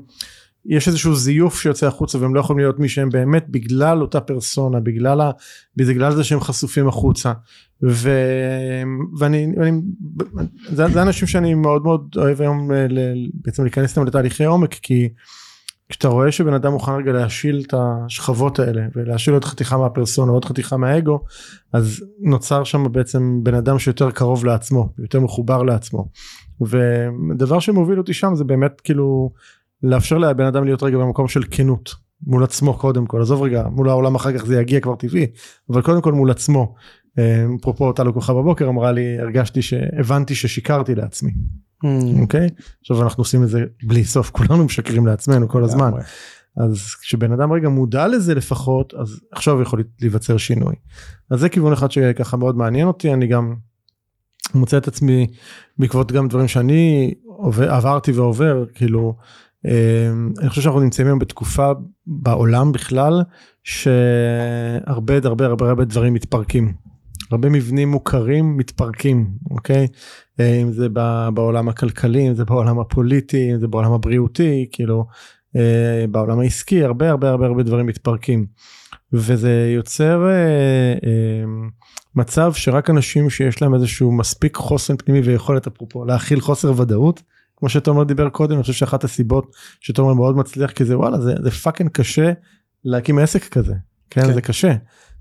יש איזשהו זיוף שיוצא החוצה והם לא יכולים להיות מי שהם באמת בגלל אותה פרסונה בגלל, ה, בגלל זה שהם חשופים החוצה. ו, ואני אני, זה, זה אנשים שאני מאוד מאוד אוהב היום ל, ל, בעצם להיכנס איתם לתהליכי עומק כי כשאתה רואה שבן אדם מוכן רגע להשיל את השכבות האלה ולהשיל עוד חתיכה מהפרסונה עוד חתיכה מהאגו אז נוצר שם בעצם בן אדם שיותר קרוב לעצמו יותר מחובר לעצמו. ודבר שמוביל אותי שם זה באמת כאילו לאפשר לבן אדם להיות רגע במקום של כנות מול עצמו קודם כל עזוב רגע מול העולם אחר כך זה יגיע כבר טבעי אבל קודם כל מול עצמו אה, אפרופו אותה לקוחה בבוקר אמרה לי הרגשתי שהבנתי ששיקרתי לעצמי Hmm. אוקיי עכשיו אנחנו עושים את זה בלי סוף כולנו משקרים לעצמנו כל הזמן. אז כשבן אדם רגע מודע לזה לפחות אז עכשיו יכול להיווצר שינוי. אז זה כיוון אחד שככה מאוד מעניין אותי אני גם מוצא את עצמי בעקבות גם דברים שאני עובר, עברתי ועובר כאילו אני חושב שאנחנו נמצאים היום בתקופה בעולם בכלל שהרבה הרבה הרבה הרבה דברים מתפרקים. הרבה מבנים מוכרים מתפרקים אוקיי אם זה בעולם הכלכלי אם זה בעולם הפוליטי אם זה בעולם הבריאותי כאילו אה, בעולם העסקי הרבה הרבה הרבה הרבה דברים מתפרקים וזה יוצר אה, אה, מצב שרק אנשים שיש להם איזשהו מספיק חוסן פנימי ויכולת אפרופו להכיל חוסר ודאות כמו שתומר דיבר קודם אני חושב שאחת הסיבות שתומר מאוד מצליח כי זה וואלה זה, זה fucking קשה להקים עסק כזה כן, כן. זה קשה.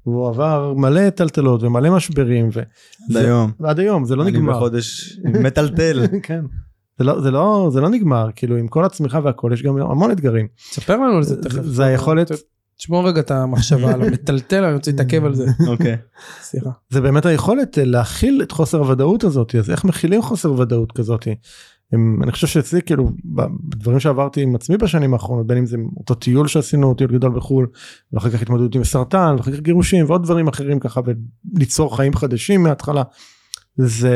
והוא עבר מלא טלטלות ומלא משברים ו... עד היום. ועד היום זה לא אני נגמר. בחודש מטלטל. כן. זה לא, זה לא זה לא נגמר כאילו עם כל הצמיחה והכל יש גם המון אתגרים. תספר לנו על זה תכף. זה זה היכולת תשמור רגע את המחשבה על המטלטל אני רוצה להתעכב על זה. אוקיי. סליחה. זה באמת היכולת להכיל את חוסר הוודאות הזאת אז איך מכילים חוסר ודאות כזאת. הם, אני חושב שאצלי כאילו בדברים שעברתי עם עצמי בשנים האחרונות בין אם זה אותו טיול שעשינו טיול גדול בחו"ל ואחר כך התמודדות עם סרטן ואחר כך גירושים ועוד דברים אחרים ככה וליצור חיים חדשים מההתחלה. זה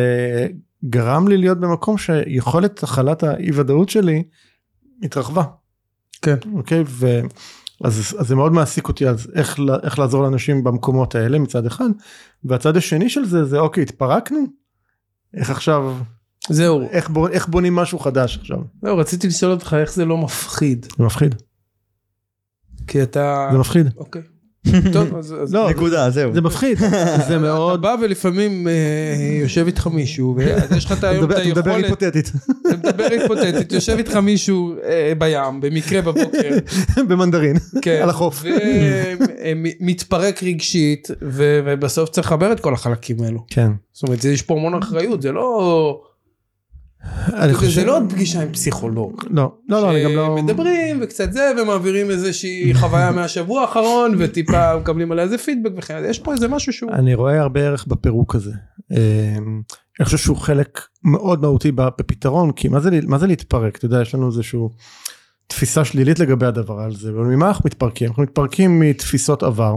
גרם לי להיות במקום שיכולת הכלת האי ודאות שלי התרחבה. כן. אוקיי ו... אז, אז זה מאוד מעסיק אותי אז איך, איך לעזור לאנשים במקומות האלה מצד אחד והצד השני של זה זה אוקיי התפרקנו איך עכשיו זהו. איך, בוא, איך בונים משהו חדש עכשיו זהו רציתי לשאול אותך איך זה לא מפחיד. זה מפחיד כי אתה... זה מפחיד אוקיי. טוב אז... אז- לא נקודה זהו. זה מפחיד זה אתה מאוד בא ולפעמים אה, יושב איתך מישהו ואז יש לך את אתה היום את מדבר- אתה מדבר היכולת, היפותטית אתה מדבר היפותטית, יושב איתך מישהו אה, בים במקרה בבוקר, במנדרין כן, על החוף. ומתפרק רגשית ו- ובסוף צריך לחבר את כל החלקים האלו. כן זאת אומרת יש פה המון אחריות זה לא זה לא פגישה עם פסיכולוג. לא לא לא אני גם לא מדברים וקצת זה ומעבירים איזושהי חוויה מהשבוע האחרון וטיפה מקבלים עליה איזה פידבק וכן. יש פה איזה משהו שהוא אני רואה הרבה ערך בפירוק הזה. אמ, אני חושב שהוא חלק מאוד מהותי בפתרון כי מה זה מה זה להתפרק אתה יודע יש לנו איזשהו תפיסה שלילית לגבי הדבר הזה וממה אנחנו מתפרקים אנחנו מתפרקים מתפיסות עבר.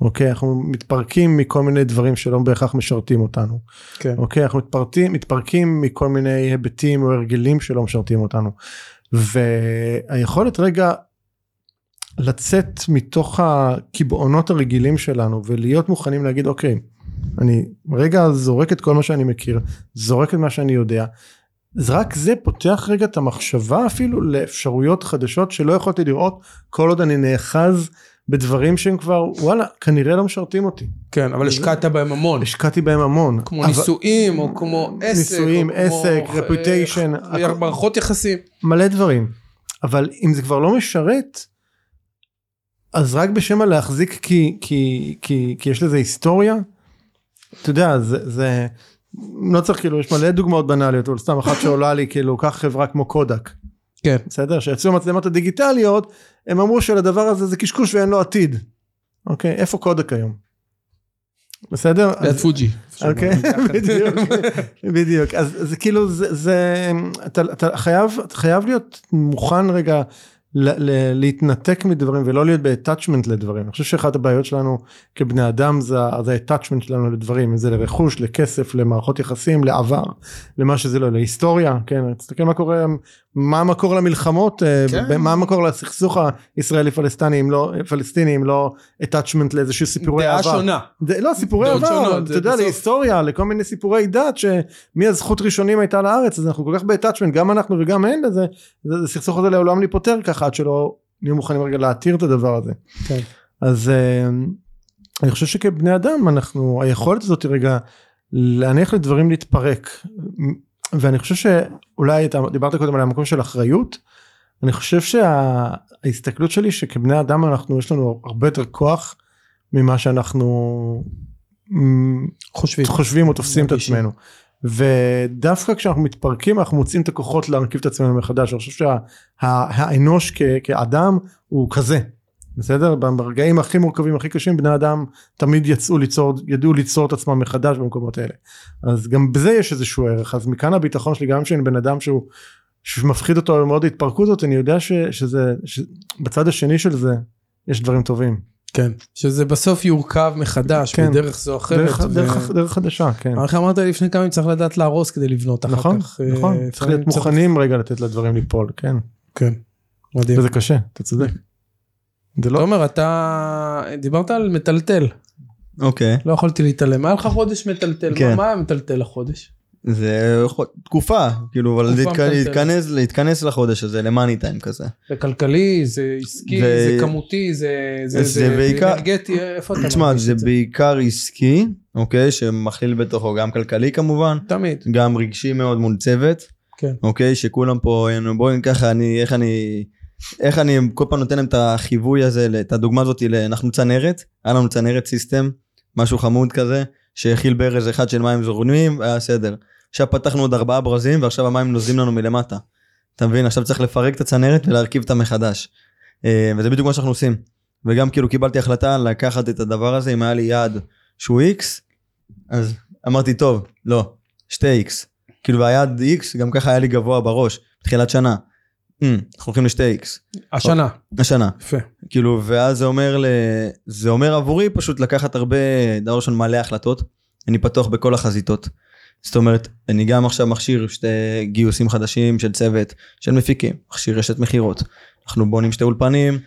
אוקיי? אנחנו מתפרקים מכל מיני דברים שלא בהכרח משרתים אותנו. כן. אוקיי? אנחנו מתפרקים מתפרקים מכל מיני היבטים או הרגלים שלא משרתים אותנו. והיכולת רגע לצאת מתוך הקיבעונות הרגילים שלנו ולהיות מוכנים להגיד אוקיי אני רגע זורק את כל מה שאני מכיר זורק את מה שאני יודע. אז רק זה פותח רגע את המחשבה אפילו לאפשרויות חדשות שלא יכולתי לראות כל עוד אני נאחז בדברים שהם כבר וואלה כנראה לא משרתים אותי. כן אבל השקעת בהם המון. השקעתי בהם המון. כמו אבל- נישואים או כמו עסק נישואים, עסק, אה, reputation, אה, הכל. מערכות יחסים. מלא דברים. אבל אם זה כבר לא משרת אז רק בשם הלהחזיק כי כי כי כי יש לזה היסטוריה. אתה יודע זה זה לא צריך כאילו יש מלא דוגמאות בנאליות אבל סתם אחת שעולה לי כאילו קח חברה כמו קודק כן בסדר שיצאו המצלמות הדיגיטליות הם אמרו שלדבר הזה זה קשקוש ואין לו עתיד. אוקיי איפה קודק היום? בסדר? ליד אז- פוג'י אוקיי. בדיוק, בדיוק. אז זה כאילו, זה, זה אתה, אתה חייב, אתה חייב להיות מוכן רגע ל- ל- להתנתק מדברים ולא להיות ב-attachment לדברים. אני חושב שאחת הבעיות שלנו כבני אדם זה ה-attachment שלנו לדברים, אם זה לרכוש, לכסף, למערכות יחסים, לעבר, למה שזה לא, להיסטוריה, כן, תסתכל מה קורה, מה המקור למלחמות, אה, כן. מה המקור לסכסוך הישראלי פלסטיני אם לא, פלסטיני אם לא attachment לאיזשהו סיפורי דעה עבר. שונה. זה, לא סיפורי עבר, שונות, אתה זה יודע בסוף- להיסטוריה לכל מיני סיפורי דת שמהזכות ראשונים הייתה לארץ אז אנחנו כל כך ב-attachment גם אנחנו וגם הם לזה, זה, זה סכסוך הזה לעולם להיפותר ככה עד שלא נהיו מוכנים רגע להתיר את הדבר הזה. כן. אז אה, אני חושב שכבני אדם אנחנו היכולת הזאת רגע להניח לדברים להתפרק ואני חושב שאולי אתה דיברת קודם על המקום של אחריות. אני חושב שההסתכלות שלי שכבני אדם אנחנו יש לנו הרבה יותר כוח ממה שאנחנו חושבים. חושבים או תופסים את. עצמנו. ודווקא כשאנחנו מתפרקים אנחנו מוצאים את הכוחות להרכיב את עצמנו מחדש אני חושב שהאנוש כאדם הוא כזה בסדר ברגעים הכי מורכבים הכי קשים בני אדם תמיד יצאו ליצור ידעו ליצור את עצמם מחדש במקומות האלה אז גם בזה יש איזשהו ערך אז מכאן הביטחון שלי גם שאני בן אדם שהוא שמפחיד אותו מאוד ההתפרקות הזאת אני יודע ש, שזה שבצד השני של זה יש דברים טובים כן. שזה בסוף יורכב מחדש כן. בדרך זו אחרת. דרך, ו- דרך, דרך חדשה כן איך אמרת לפני כמה ימים צריך לדעת להרוס כדי לבנות אחר נכון כך. אה, נכון צריך לפעמים להיות מוכנים רגע לתת לדברים ליפול כן כן. מדהים. וזה קשה אתה צודק. זה לא תומר אתה דיברת על מטלטל אוקיי. לא יכולתי להתעלם היה לך חודש מטלטל כן. מה- היה מטלטל החודש? זה תקופה, כאילו, אבל. להתכנס, להתכנס לחודש הזה, למאני טיים כזה. זה כלכלי זה עסקי ו- זה כמותי זה זה זה זה בעיקר- אנרגטי איפה אתה תשמע, זה זה? בעיקר עסקי, אוקיי, שמכליל בתוכו גם כלכלי כמובן, תמיד גם רגשי מאוד מול צוות, כן. אוקיי, שכולם פה, בואי ככה, אני, איך אני, איך אני כל פעם נותן להם את החיווי הזה, את הדוגמה הזאת, אנחנו צנרת, היה לנו צנרת סיסטם, משהו חמוד כזה, שהכיל ברז אחד של מים זורמים, היה סדר. עכשיו פתחנו עוד ארבעה ברזים, ועכשיו המים נוזלים לנו מלמטה. אתה מבין? עכשיו צריך לפרק את הצנרת ולהרכיב אותה מחדש. אה, וזה בדיוק מה שאנחנו עושים. וגם כאילו קיבלתי החלטה לקחת את הדבר הזה, אם היה לי יעד שהוא x, אז אמרתי טוב, לא, שתי x. כאילו והיעד x גם ככה היה לי גבוה בראש, בתחילת שנה. "אמ, אנחנו הולכים לשתי x. השנה השנה. יפה כאילו ואז זה אומר ל... זה אומר עבורי פשוט לקחת הרבה דבר ראשון מלא החלטות אני פתוח בכל החזיתות. זאת אומרת אני גם עכשיו מכשיר שתי גיוסים חדשים של צוות של מפיקים מכשיר רשת מכירות אנחנו בונים שתי אולפנים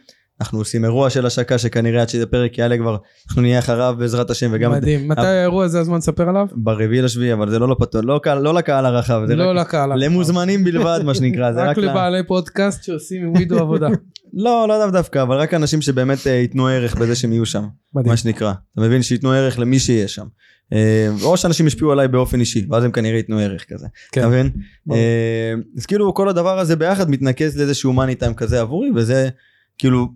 אנחנו עושים אירוע של השקה שכנראה עד שהפרק יעלה כבר אנחנו נהיה אחריו בעזרת השם וגם מדהים מתי האירוע הזה הזמן לספר עליו? ברביעי לשביעי אבל זה לא לפתוח לא, קהל- לא לקהל הרחב זה לא רק לקהל למוזמנים בלבד מה שנקרא זה רק רק לבעלי פודקאסט שעושים עם ווידו עבודה לא לא דווקא אבל רק אנשים שבאמת אה, ייתנו ערך בזה שהם יהיו שם מדהים מה שנקרא. אתה מבין? שייתנו ערך למי שיהיה שם. אה, או שאנשים ישפיעו עליי באופן אישי, ואז הם כנראה ייתנו ערך כזה. כן. אתה מבין? אה, אז כאילו כל הדבר הזה ביחד מתנקז לאיזשהו מאני טיים כזה עבורי, וזה כאילו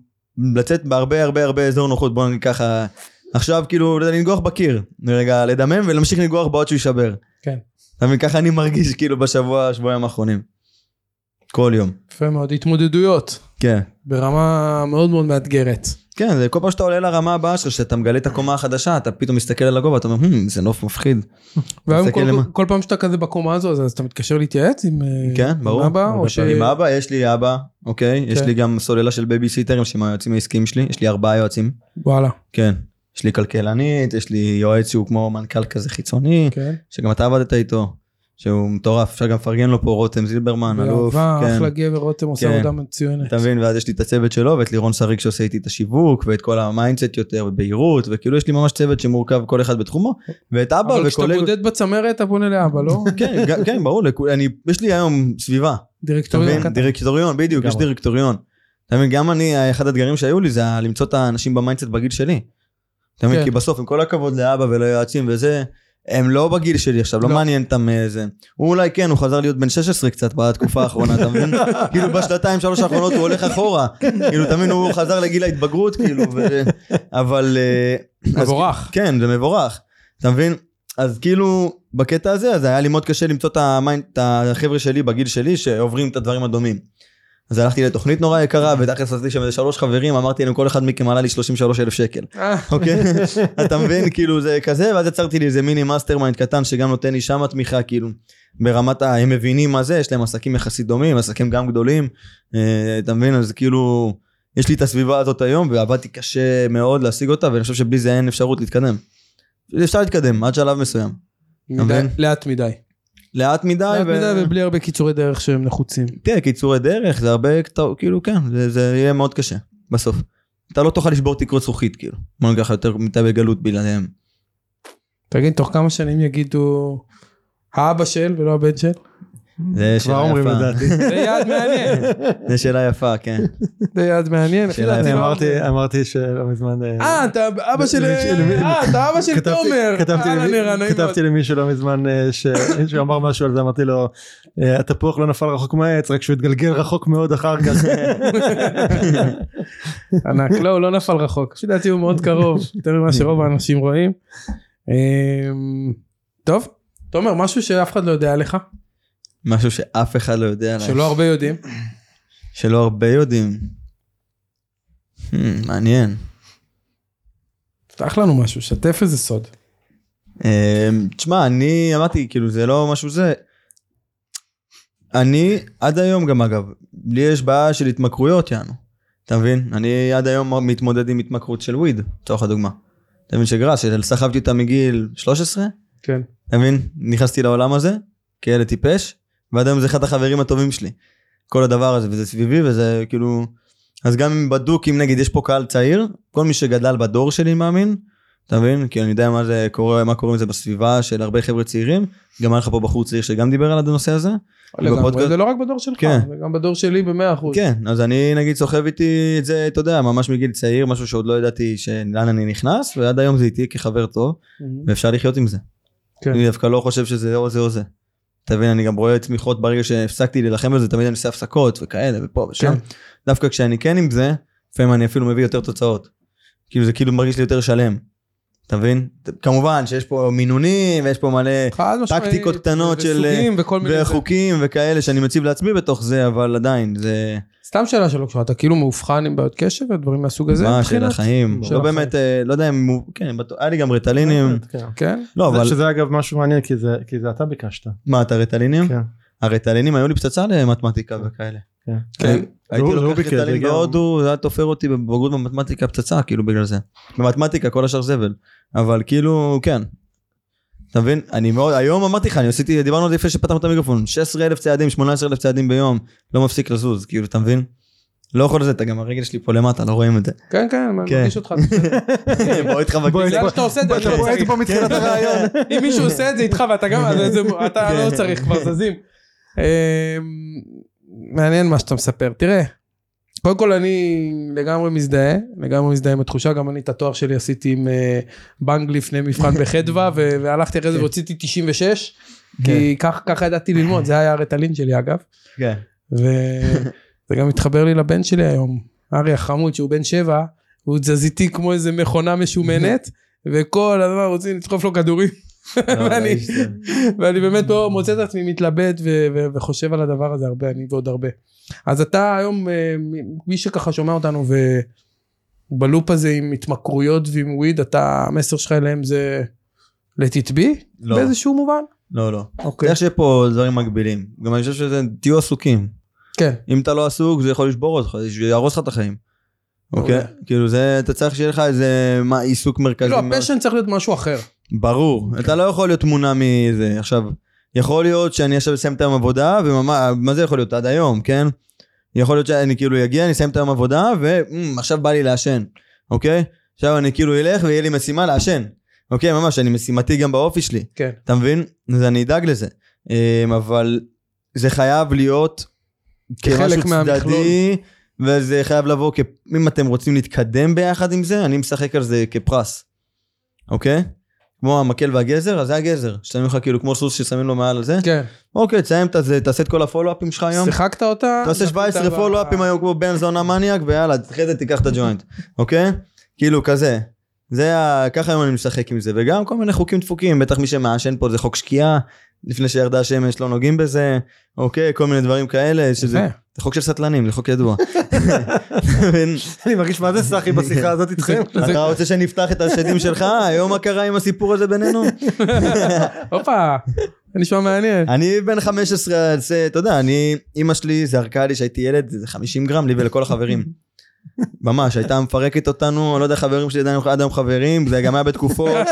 לצאת בהרבה הרבה הרבה אזור נוחות, בוא נגיד ככה, עכשיו כאילו לנגוח בקיר, רגע לדמם ולהמשיך לנגוח בעוד שהוא יישבר. כן. אתה מבין? ככה אני מרגיש כאילו בשבוע, שבועיים האחרונים. כל יום. יפה מאוד התמודדויות כן. ברמה מאוד מאוד מאתגרת. כן, זה כל פעם שאתה עולה לרמה הבאה שלך, שאתה מגלה את הקומה החדשה, אתה פתאום מסתכל על הגובה, אתה אומר, "Hmm, זה נוף מפחיד. והיום כל, למה. כל פעם שאתה כזה בקומה הזו אז, אתה מתקשר להתייעץ עם, אה, כן, עם ברור. אבא או ש... עם אבא, יש לי אבא, אוקיי? יש כן. לי גם סוללה של בייביסיטרים שהם היועצים העסקיים שלי, יש לי ארבעה יועצים. וואלה כן. יש לי כלכלנית, יש לי יועץ שהוא כמו מנכ"ל כזה חיצוני, כן. שגם אתה עבדת איתו, שהוא מטורף, אפשר גם לפרגן לו פה, רותם זילברמן, אלוף, באהבה, כן. אחלה גבר רותם עושה כן. עבודה מצוינת. אתה מבין? ואז יש לי את הצוות שלו, ואת לירון שריג שעושה איתי את השיווק, ואת כל ה mindset יותר, ובהירות, וכאילו יש לי ממש צוות שמורכב כל אחד בתחומו, ואת אבא אבל כשאתה. בודד בצמרת אתה פונה לאבא לא? כן, כן, ברור, לכול- אני, יש לי היום סביבה, דירקטוריון? קטן. דירקטוריון, בדיוק, יש. דירקטוריון. אתה מבין, גם אני, אחד האתגרים שהיו לי זה למצוא את האנשים ב mindset בגיל שלי. אתה מבין, כן. כי בסוף, עם כל הכבוד לאבא וליועצים וזה, הם לא בגיל שלי עכשיו, לא לא. מעניין אותם זה. הוא אולי כן, הוא חזר להיות בן 16 קצת בתקופה האחרונה, אתה מבין? כאילו בשנתיים שלוש האחרונות הוא הולך אחורה. כאילו, מבין, הוא חזר לגיל ההתבגרות, כאילו, ו... אבל... אה, מבורך. כן, זה מבורך. אתה מבין? אז כאילו, בקטע הזה, אז היה לי מאוד קשה למצוא את החבר'ה שלי בגיל שלי, שעוברים את הדברים הדומים. אז הלכתי לתוכנית נורא יקרה, ותכלס עשיתי שם איזה שלוש חברים, אמרתי להם כל אחד מכם עלה לי 33 אלף שקל. אה, אוקיי? אתה מבין? כאילו זה כזה, ואז יצרתי לי איזה מיני mastermind קטן שגם נותן לי שם תמיכה, כאילו, ברמת ה... הם מבינים מה זה, יש להם עסקים יחסית דומים, עסקים גם גדולים, אה, אתה מבין? אז כאילו, יש לי את הסביבה הזאת היום, ועבדתי קשה מאוד להשיג אותה, ואני חושב שבלי זה אין אפשרות להתקדם. אפשר להתקדם עד שלב מסוים. לאט מדי. לאט מדי, לאט ו- מדי ובלי הרבה קיצורי דרך שהם נחוצים. תראה, קיצורי דרך, זה הרבה, כאילו, כן, זה, זה יהיה מאוד קשה, בסוף. אתה לא תוכל לשבור תקרות זכוכית, כאילו. בוא נגיד לך יותר מדי בגלות בלעדיהם. תגיד, תוך כמה שנים יגידו האבא של ולא הבן של? זה כבר שאלה אומרים יפה. לדעתי. זה יעד מעניין. זה שאלה יפה, כן. זה יעד מעניין. לא אמרתי שלא מזמן אה, אה, אתה אבא של... אה, אתה אבא של כתבתי- תומר. כתבתי למישהו לא מזמן אה, ש- שהוא אמר משהו על זה אמרתי לו אה, התפוח לא נפל רחוק מהעץ רק שהוא התגלגל רחוק מאוד אחר כך. ענק, לא, הוא לא נפל רחוק. לפי דעתי הוא מאוד קרוב, יותר ממה שרוב האנשים רואים. אמ, טוב, תומר, משהו שאף אחד לא יודע עליך, משהו שאף אחד לא יודע עליי. שלא הרבה יודעים. שלא הרבה יודעים. Hmm, מעניין. פתח לנו משהו, שתף איזה סוד. אמ, תשמע, אני אמרתי, כאילו, זה לא משהו זה. אני, עד היום גם אגב, לי יש בעיה של התמכרויות, יענו. אתה מבין? אני עד היום מתמודד עם התמכרות של וויד, לצורך הדוגמה. אתה מבין שגראס, שסחבתי אותה מגיל 13? כן. אתה מבין? נכנסתי לעולם הזה, כילד טיפש, ועד היום זה אחד החברים הטובים שלי. כל הדבר הזה, וזה סביבי, וזה כאילו... אז גם אם בדוק, אם נגיד יש פה קהל צעיר, כל מי שגדל בדור שלי מאמין, אתה מבין? כי אני יודע מה זה קורה, מה קורה עם זה בסביבה של הרבה חבר'ה צעירים. גם היה לך פה בחור צעיר שגם דיבר על הנושא הזה. לגמרי, בפודקאסט- זה לא רק בדור שלך, כן. זה גם בדור שלי במאה אחוז. כן, אז אני נגיד סוחב איתי את זה, אתה יודע, ממש מגיל צעיר, משהו שעוד לא ידעתי שלאן אני נכנס, ועד היום זה איתי כחבר טוב, ואפשר לחיות עם זה. כן. אני דווקא לא חושב שזה או זה או זה. אתה מבין, אני גם רואה תמיכות ברגע שהפסקתי להילחם בזה, תמיד אני עושה הפסקות וכאלה ופה ושם. כן. דווקא כשאני כן עם זה, לפעמים אני אפילו מביא יותר תוצאות. כאילו זה כאילו מרגיש לי יותר שלם. אתה מבין? כמובן שיש פה מינונים ויש פה מלא טקטיקות קטנות של-. זה. וחוקים וכאלה שאני מציב לעצמי בתוך זה, אבל עדיין זה סתם שאלה שלא קשורה, אתה כאילו מאובחן עם בעיות קשב ודברים מהסוג הזה? מה של מבחינת- החיים. לא. באמת, אה, לא יודע אם הוא, כן, היה לי גם רטלינים. כן. כן? לא, אבל שזה אגב משהו מעניין כי זה כי זה אתה ביקשת. מה, את הרטלינים? כן. הרטלינים היו לי פצצה למתמטיקה וכאלה. כן. כן. הייתי הוא- הוא לוקח ריטלין בהודו, זה היה תופר אותי בבגרות במתמטיקה פצצה, כאילו בגלל זה. במתמטיקה כל השאר זבל. אבל כאילו, כן. אתה מבין? אני מאוד, היום אמרתי לך, אני עשיתי, דיברנו על זה לפני שפתחנו את המיקרופון, 16 אלף צעדים, 18 אלף צעדים ביום, לא מפסיק לזוז, כאילו, אתה מבין? לא יכול לזה, אתה גם הרגל שלי פה למטה, לא רואים את זה. כן, כן, אני כן. מרגיש אותך. בוא איתך בגלל בוא, שאתה עושה את זה, הייתי צריך. פה מתחילת הרעיון. אם מישהו עושה את זה איתך ואתה גם, אתה כן. לא צריך כבר זזים. מעניין מה שאתה מספר. תראה, קודם כל אני לגמרי מזדהה, לגמרי מזדהה עם התחושה, גם אני את התואר שלי עשיתי עם אה, בנק לפני מבחן בחדווה, ו- והלכתי אחרי זה והוצאתי 96, כי כך- ככה ידעתי ללמוד, זה היה הרטלין שלי אגב. כן. וזה גם מתחבר לי לבן שלי היום, ארי החמוד שהוא בן שבע, הוא תזזיתי כמו איזה מכונה משומנת, וכל הזמן רוצים לדחוף לו כדורים. לא, ואני, ואני באמת לא מוצא את עצמי מתלבט וחושב על הדבר הזה הרבה, אני ועוד הרבה. אז אתה היום, אה, מי שככה שומע אותנו ובלופ הזה עם התמכרויות ועם וויד, אתה, המסר שלך אליהם זה לתתבי לא, באיזשהו מובן? לא, לא. אוקיי. יש פה דברים מקבילים. גם אני חושב שזה, תהיו עסוקים. כן. אם אתה לא עסוק זה יכול לשבור אותך, זה יהרוס לך את החיים. אוקיי? מעולה. כאילו זה, אתה צריך שיהיה לך איזה מה, עיסוק מרכזי. לא. הפשן צריך להיות משהו אחר. ברור, אתה לא יכול להיות מונע מזה. עכשיו, יכול להיות שאני עכשיו אסיים את היום עבודה, וממש, מה זה יכול להיות? עד היום, כן? יכול להיות שאני כאילו אגיע, אני אסיים את היום עבודה, ועכשיו בא לי לעשן, אוקיי? עכשיו אני כאילו אלך ויהיה לי משימה לעשן. אוקיי, ממש, אני משימתי גם באופי שלי. כן. אתה מבין? אז אני אדאג לזה. אמ, אבל זה חייב להיות כמשהו מהמכלול. צדדי, וזה חייב לבוא, כ... אם אתם רוצים להתקדם ביחד עם זה, אני משחק על זה כפרס, אוקיי? כמו המקל והגזר, אז זה הגזר. שמים לך כאילו כמו סוס ששמים לו מעל הזה. כן. אוקיי, תסיים את זה, תעשה את כל הפולו-אפים שלך היום. שיחקת אותה? תעשה 17 זכית ב- פולו-אפים היום כמו בן זונה מניאק, ויאללה, אחרי זה תיקח את הג'וינט, אוקיי? כאילו כזה. זה ה... ככה היום אני משחק עם זה, וגם כל מיני חוקים דפוקים, בטח מי שמעשן פה זה חוק שקיעה, לפני שירדה השמש לא נוגעים בזה, אוקיי, כל מיני דברים כאלה, שזה. זה חוק של סטלנים, זה חוק ידוע. אני מרגיש מה זה סחי בשיחה הזאת איתכם. אתה רוצה שנפתח את השדים שלך? היום מה קרה עם הסיפור הזה בינינו? הופה, זה נשמע מעניין. אני בן 15, זה, אתה יודע, אני, אימא שלי זרקה לי שהייתי ילד, זה 50 גרם לי ולכל החברים. ממש, הייתה מפרקת אותנו, אני לא יודע, חברים שלי עדיין עד היום חברים, זה גם היה בתקופות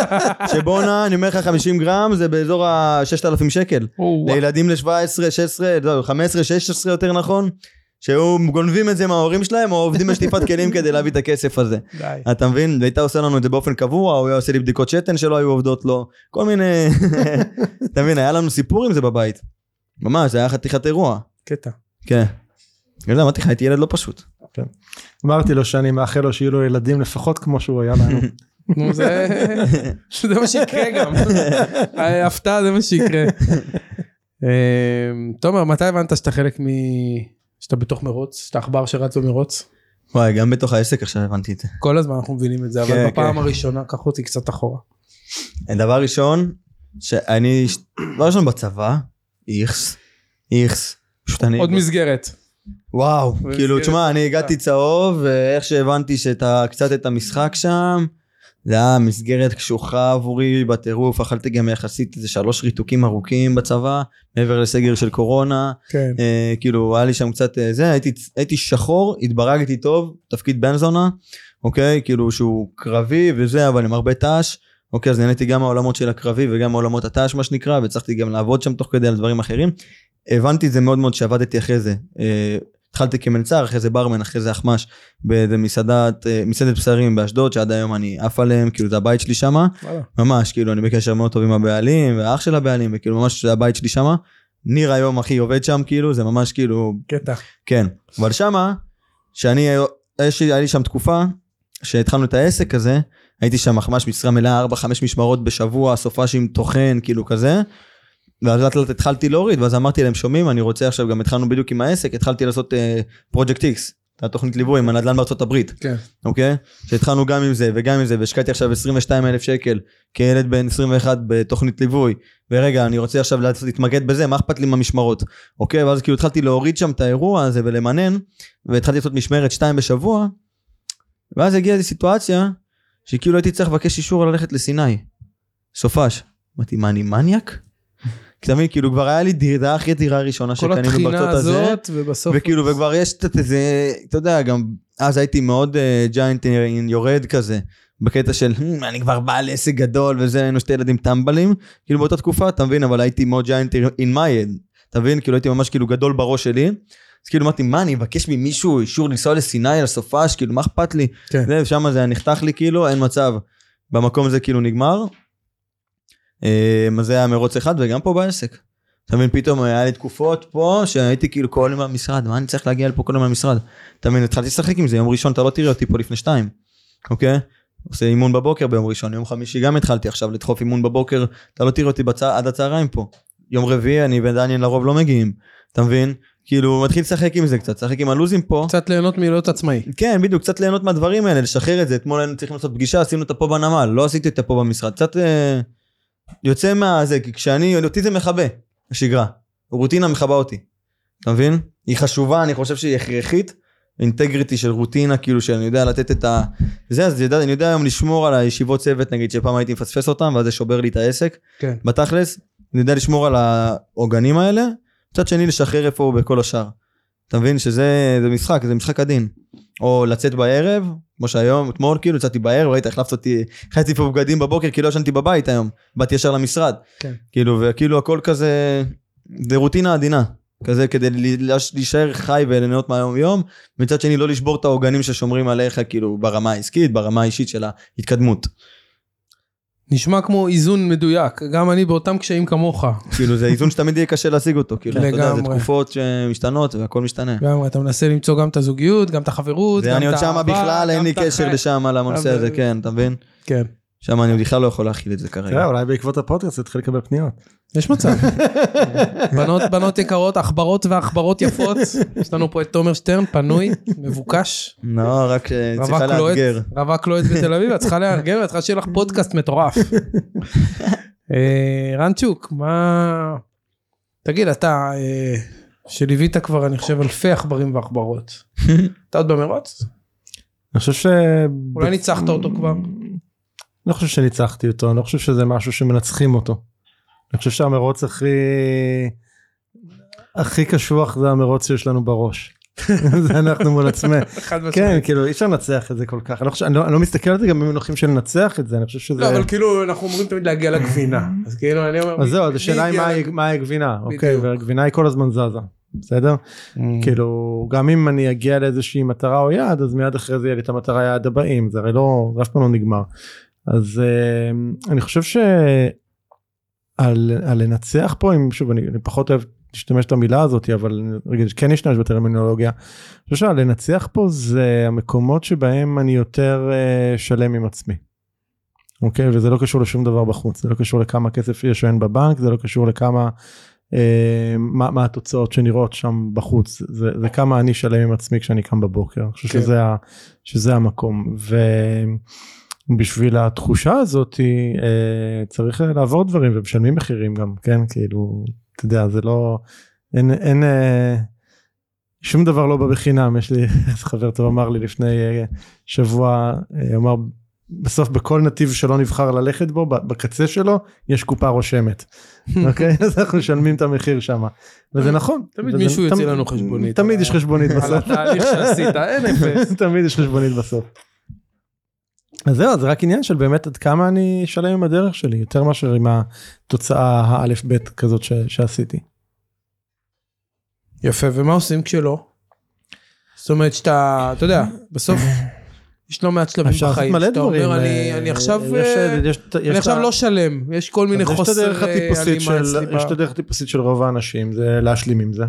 שבואנה, אני אומר לך 50 גרם, זה באזור ה-6,000 שקל. לילדים ל-17, 16, לא, 15, 16 יותר נכון, שהיו גונבים את זה מההורים שלהם, או עובדים בשטיפת כלים כדי להביא את הכסף הזה. די. אתה מבין? והיית עושה לנו את זה באופן קבוע, הוא היה עושה לי בדיקות שתן שלא היו עובדות לו, כל מיני... אתה מבין, היה לנו סיפור עם זה בבית. ממש, זה היה חתיכת אירוע. קטע. כן. בגלל זה אמרתי לך, הייתי ילד לא פשוט. אמרתי לו שאני מאחל לו שיהיו לו ילדים לפחות כמו שהוא היה לנו. נו, זה זה מה שיקרה גם. אה, הפתעה זה מה שיקרה. אה, תומר, מתי הבנת שאתה חלק מ... שאתה בתוך מרוץ? שאתה עכבר שרץ במרוץ? וואי, גם בתוך העסק עכשיו הבנתי את זה. כל הזמן אנחנו מבינים את זה, אבל כן, בפעם כן. הראשונה, קח אותי קצת אחורה. דבר ראשון, שאני, דבר ראשון בצבא, איכס, איכס, פשוט אני, עוד מסגרת. וואו, כאילו, תשמע, אני. הגעתי צהוב, ואיך שהבנתי שאתה קצת את המשחק שם, זה היה מסגרת קשוחה עבורי בטירוף, אכלתי גם יחסית איזה שלוש ריתוקים ארוכים בצבא, מעבר לסגר של קורונה, כן. אה, כאילו היה לי שם קצת אה, זה, הייתי, הייתי שחור, התברגתי טוב, תפקיד בן זונה, אוקיי, כאילו שהוא קרבי וזה, אבל עם הרבה ת"ש, אוקיי, אז נהניתי גם מהעולמות של הקרבי וגם מעולמות הת"ש מה שנקרא, והצלחתי גם לעבוד שם תוך כדי על דברים אחרים. הבנתי את זה מאוד מאוד שעבדתי אחרי זה. אה, התחלתי כמלצר, אחרי זה ברמן, אחרי זה אחמ"ש, באיזה מסעדת, אה, מסעדת בשרים באשדוד, שעד היום אני עף עליהם, כאילו זה הבית שלי שמה. ממש, כאילו, אני בקשר מאוד טוב עם הבעלים, והאח של הבעלים, וכאילו, ממש זה הבית שלי שמה. ניר היום הכי עובד שם, כאילו, זה ממש כאילו, קטע. כן. אבל שמה, שאני, יש לי- היה לי שם תקופה, שהתחלנו את העסק הזה, הייתי שם ממש משרה מלאה, 4-5 משמרות בשבוע, סופש עם טוחן, כאילו כזה. ואז לאט לאט התחלתי להוריד, ואז אמרתי להם, שומעים, אני רוצה עכשיו, גם התחלנו בדיוק עם העסק, התחלתי לעשות פרויקט איקס, את התוכנית ליווי עם הנדל"ן בארצות הברית. כן. אוקיי? שהתחלנו גם עם זה וגם עם זה והשקעתי עכשיו 22 אלף שקל כילד בן 21 בתוכנית ליווי ורגע אני רוצה עכשיו להתמקד בזה מה אכפת לי מהמשמרות אוקיי ואז כאילו התחלתי להוריד שם את האירוע הזה ולמנן והתחלתי לעשות משמרת 2 בשבוע ואז הגיעה איזו סיטואציה שכאילו הייתי צריך לבקש אישור ללכת לסיני סופש אמרתי מה אני מניאק? כי מבין כאילו כבר היה לי דירה אחרי דירה ראשונה כל שקנינו התחינה בארצות הזה הזאת, ובסוף... וכאילו וכבר יש קצת איזה אתה יודע גם אז הייתי מאוד ג'יינט יורד כזה בקטע של "Hmm, אני כבר בעל עסק גדול וזה היינו שתי ילדים טמבלים כאילו באותה תקופה אתה מבין אבל הייתי מאוד ג'יינט in my head אתה מבין כאילו הייתי ממש כאילו גדול בראש שלי. אז כאילו אמרתי מה אני אבקש ממישהו אישור לנסוע לסיני על סופש כאילו מה אכפת לי כן. זה ושם זה נחתך לי כאילו אין מצב במקום הזה כאילו נגמר. אה, אז זה היה מרוץ אחד וגם פה בעסק. אתה מבין פתאום היה לי תקופות פה שהייתי כאילו כל יום במשרד מה אני צריך להגיע לפה כל יום במשרד. אתה מבין התחלתי לשחק עם זה יום ראשון אתה לא תראה אותי פה לפני שתיים. אוקיי? עושה אימון בבוקר ביום ראשון יום חמישי גם התחלתי עכשיו לדחוף אימון בבוקר אתה לא תראה אותי בצע, עד הצהריים פה. יום רביעי אני ודניאל לרוב לא מגיעים. אתה מבין? כאילו מתחיל לשחק עם זה קצת לשחק עם הלוזים פה. קצת ליהנות מלהיות עצמאי. כן בדיוק קצת ליהנות מהדברים האלה לשחרר את זה אתמול היינו צריכים לעשות פגישה עשינו אותה פה בנמל לא עשיתי אותה פה במשרד קצת אה, יוצא מהזה כי כשאני אותי זה מכבה השגרה. רוטינה מכבה אותי. אתה מבין? היא חשובה אני חושב שהיא הכרחית. אינטגריטי של רוטינה כאילו שאני יודע לתת את ה... זה אז יודע, אני יודע היום לשמור על הישיבות צוות נגיד שפעם הייתי מפספס אותם ואז זה שובר לי את העסק. כן. בתכלס אני יודע לשמור על העוגנים האלה. מצד שני לשחרר איפה הוא בכל השאר. אתה מבין שזה זה משחק זה משחק עדין. או לצאת בערב כמו שהיום אתמול כאילו יצאתי בערב ראית החלפת אותי חצי פה בגדים בבוקר כי לא ישנתי בבית היום באתי ישר למשרד. כן. כאילו וכאילו הכל כזה זה רוטינה עדינה כזה כדי להישאר חי וליהנות מהיום יום מצד שני לא לשבור את העוגנים ששומרים עליך כאילו ברמה העסקית ברמה האישית של ההתקדמות. נשמע כמו איזון מדויק, גם אני באותם קשיים כמוך. כאילו זה איזון שתמיד יהיה קשה להשיג אותו כאילו אתה יודע זה לגמרי. תקופות שמשתנות והכל משתנה. גם אתה מנסה למצוא גם את הזוגיות, גם את החברות, גם אני את עוד שמה האהבה, בכלל אין לי קשר לשם על הנושא אבל- הזה כן אתה מבין? כן, שם אני בכלל לא יכול להכיל את זה תראה, כרגע. אולי בעקבות הפודקאסט תתחיל לקבל פניות. יש מצב. בנות, בנות יקרות, עכברות ועכברות יפות. יש לנו פה את תומר שטרן, פנוי, מבוקש. לא רק אה, צריכה לאתגר. רווק לוהט בתל אביב, את צריכה לארגן, את צריכה שיהיה לך פודקאסט מטורף. אה, רנצ'וק, מה... תגיד, אתה, אה, שליווית כבר, אני חושב, אלפי עכברים ועכברות. אתה עוד במרוץ? אני חושב ש... אולי ניצחת אותו כבר? לא חושב שניצחתי אותו, אני לא חושב שזה משהו שמנצחים אותו. אני חושב שהמרוץ הכי... הכי קשוח זה המרוץ שיש לנו בראש. זה אנחנו מול עצמנו. חד משמעית. כן, כאילו אי אפשר לנצח את זה כל כך. אני לא חושב- אני לא- אני לא מסתכל על זה גם במונחים של לנצח את זה, אני חושב שזה... לא, אבל כאילו, אנחנו אומרים תמיד להגיע לגבינה. אז כאילו, אני אומר... אז זהו, אז השאלה היא מה הגבינה, אוקיי. והגבינה היא כל הזמן זזה, בסדר? Mm. כאילו, גם אם אני אגיע לאיזושהי מטרה או יעד, אז מיד אחרי זה יהיה לי את המטרה יעד הבאים, זה הרי לא, זה אף פעם לא נגמר. אז אה, אני חושב שעל על לנצח פה, אם שוב, אני, אני פחות אוהב להשתמש את המילה הזאת, אבל רגע, כן אשתמש בטרמינולוגיה. אני חושב שהלנצח פה זה המקומות שבהם אני יותר אה, שלם עם עצמי. אוקיי? וזה לא קשור לשום דבר בחוץ, זה לא קשור לכמה כסף יש או אין בבנק, זה לא קשור לכמה, אה, מה, מה התוצאות שנראות שם בחוץ, זה, זה כמה אני שלם עם עצמי כשאני קם בבוקר, אני חושב כן. שזה, שזה המקום. ובשביל התחושה הזאת אה, צריך לעבור דברים ומשלמים מחירים גם, כן? כאילו, אתה יודע, זה לא, אין, אין, אה, שום דבר לא בא בחינם, יש לי חבר טוב אמר לי לפני אה, שבוע, אה, אמר בסוף בכל נתיב שלא נבחר ללכת בו, בקצה שלו יש קופה רושמת, אוקיי? אז אנחנו משלמים את המחיר שם, וזה נכון. תמיד מישהו יוציא לנו חשבונית. תמיד יש חשבונית על בסוף. התהליך שעשית, אין אפס. תמיד יש חשבונית בסוף. אז זהו, זה רק עניין של באמת עד כמה אני שלם עם הדרך שלי, יותר מאשר עם התוצאה האלף בית כזאת ש- שעשיתי. יפה, ומה עושים כשלא? זאת אומרת שאתה, אתה יודע, בסוף יש לא מעט שלבים אפשר לעשות בחיים, מלא דברים. אומר, אני אה, אני עכשיו יש- אה, יש- יש אני את עכשיו ה- לא שלם, יש כל מיני אז יש את חוסר הדרך אה, הטיפוסית של. יש את הדרך הטיפוסית של רוב האנשים, זה להשלים עם זה,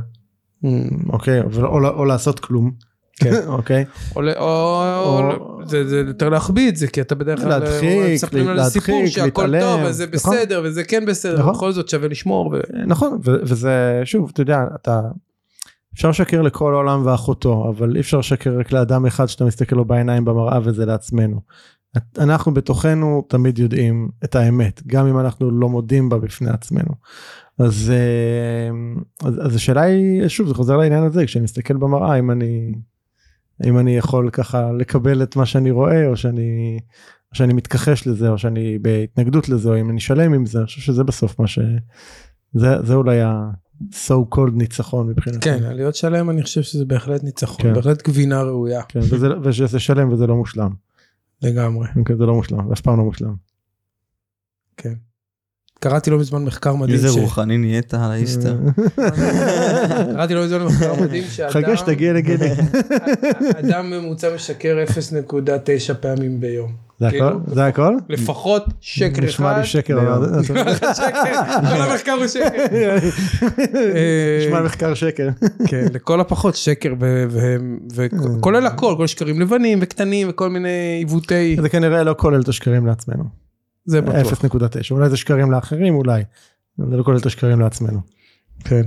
Mm, אוקיי? או, או לעשות כלום, כן. אוקיי? או- או- או- זה זה יותר להחביא את זה, כי אתה בדרך כלל להדחיק, אה, מספרים על להדחיק, סיפור שהכל להתעלם, טוב, וזה נכון. בסדר, וזה כן בסדר, נכון. בכל זאת שווה לשמור. נכון, וזה, שוב, אתה יודע, אתה, אפשר לשקר לכל העולם ואחותו, אבל אי אפשר לשקר רק לאדם אחד שאתה מסתכל לו בעיניים במראה וזה לעצמנו. אנחנו בתוכנו תמיד יודעים את האמת, גם אם אנחנו לא מודים בה בפני עצמנו. אז, אה, אז, אז השאלה היא, שוב, זה חוזר לעניין הזה, כשאני מסתכל במראה, אם אני, אם אני יכול ככה לקבל את מה שאני רואה, או שאני, או שאני מתכחש לזה, או שאני בהתנגדות לזה, או אם אני שלם עם זה, אני חושב שזה בסוף מה ש... זה, זה אולי ה-so called ניצחון מבחינתי. כן, להיות שלם אני חושב שזה בהחלט ניצחון, כן. בהחלט גבינה ראויה, כן, וזה, ושזה שלם וזה לא מושלם. לגמרי. כן, זה לא מושלם, זה אף פעם לא מושלם. כן. קראתי לא מזמן מחקר מדהים, איזה רוחני נהיית על האיסטר. קראתי לא מזמן מחקר מדהים שאדם חכה שתגיע לגילי. אדם ממוצע משקר 0.9 פעמים ביום. זה כאילו, הכל? זה הכל? לפחות שקר אחד. נשמע לי שקר. כל המחקר הוא שקר. נשמע מחקר שקר. כן, לכל הפחות שקר, וכולל הכל, כל שקרים לבנים וקטנים וכל מיני עיוותי, זה כנראה לא כולל את השקרים לעצמנו. זה בטוח. 0.9 אולי זה שקרים לאחרים אולי. זה לא כולל את השקרים לעצמנו. כן.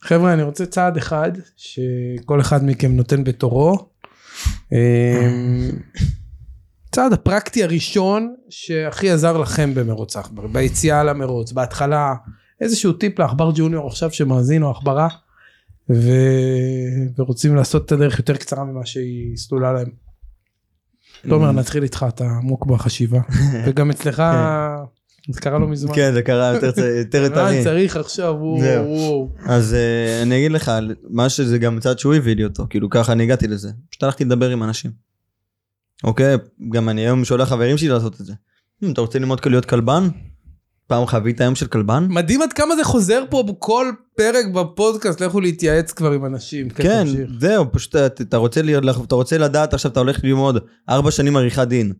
חבר'ה, אני רוצה צעד אחד שכל אחד מכם נותן בתורו. אמ, צעד הפרקטי הראשון שהכי עזר לכם במרוץ העכבר, ביציאה למרוץ, בהתחלה, איזשהו טיפ לעכבר ג'וניור עכשיו שמאזין או עכברה, ו... ורוצים לעשות את הדרך יותר קצרה ממה שהיא סלולה להם. תומר, נתחיל איתך, אתה עמוק בחשיבה, וגם אצלך, זה קרה לא מזמן. כן, זה קרה יותר טרי. צריך עכשיו, וואו. אז אה, אני אגיד לך, מה שזה גם צד שהוא הביא לי אותו, כאילו ככה אני הגעתי לזה. פשוט הלכתי לדבר עם אנשים. אוקיי? גם אני היום שולח חברים שלי לעשות את זה. "אם אתה רוצה ללמוד להיות כלבן? פעם חווית היום של כלבן? מדהים עד כמה זה חוזר פה בכל פרק בפודקאסט, לכו להתייעץ כבר עם אנשים. כן, תמשיך. זהו, פשוט אתה- רוצה להיות, אתה רוצה לדעת עכשיו אתה הולך ללמוד ארבע שנים עריכת דין,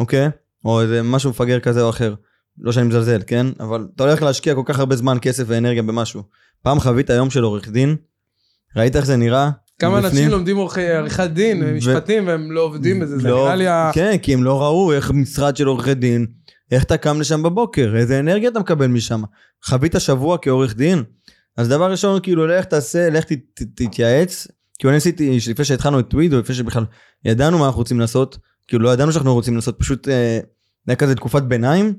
אוקיי? או איזה משהו מפגר כזה או אחר. לא שאני מזלזל, כן? אבל אתה הולך להשקיע כל כך הרבה זמן, כסף ואנרגיה במשהו. פעם חווית יום של עורך דין? ראית איך זה נראה? כמה מבפנים? אנשים לומדים עריכת דין, ו- משפטים, והם לא עובדים בזה, זה לא, נראה לי ה... כן, כי הם לא ראו איך משרד של עורכי דין, איך אתה קם לשם בבוקר, איזה אנרגיה אתה מקבל משם. חווית שבוע כעורך דין? אז דבר ראשון, כאילו, לך תעשה, לך ת, ת, תתייעץ. כאילו, אני עשיתי, לפני שהתחלנו את טוויד, או לפני שבכלל ידענו מה אנחנו רוצים לעשות, כאילו, לא ידענו שאנחנו רוצים לעשות, פשוט, אה, היה כזה תקופת ביניים.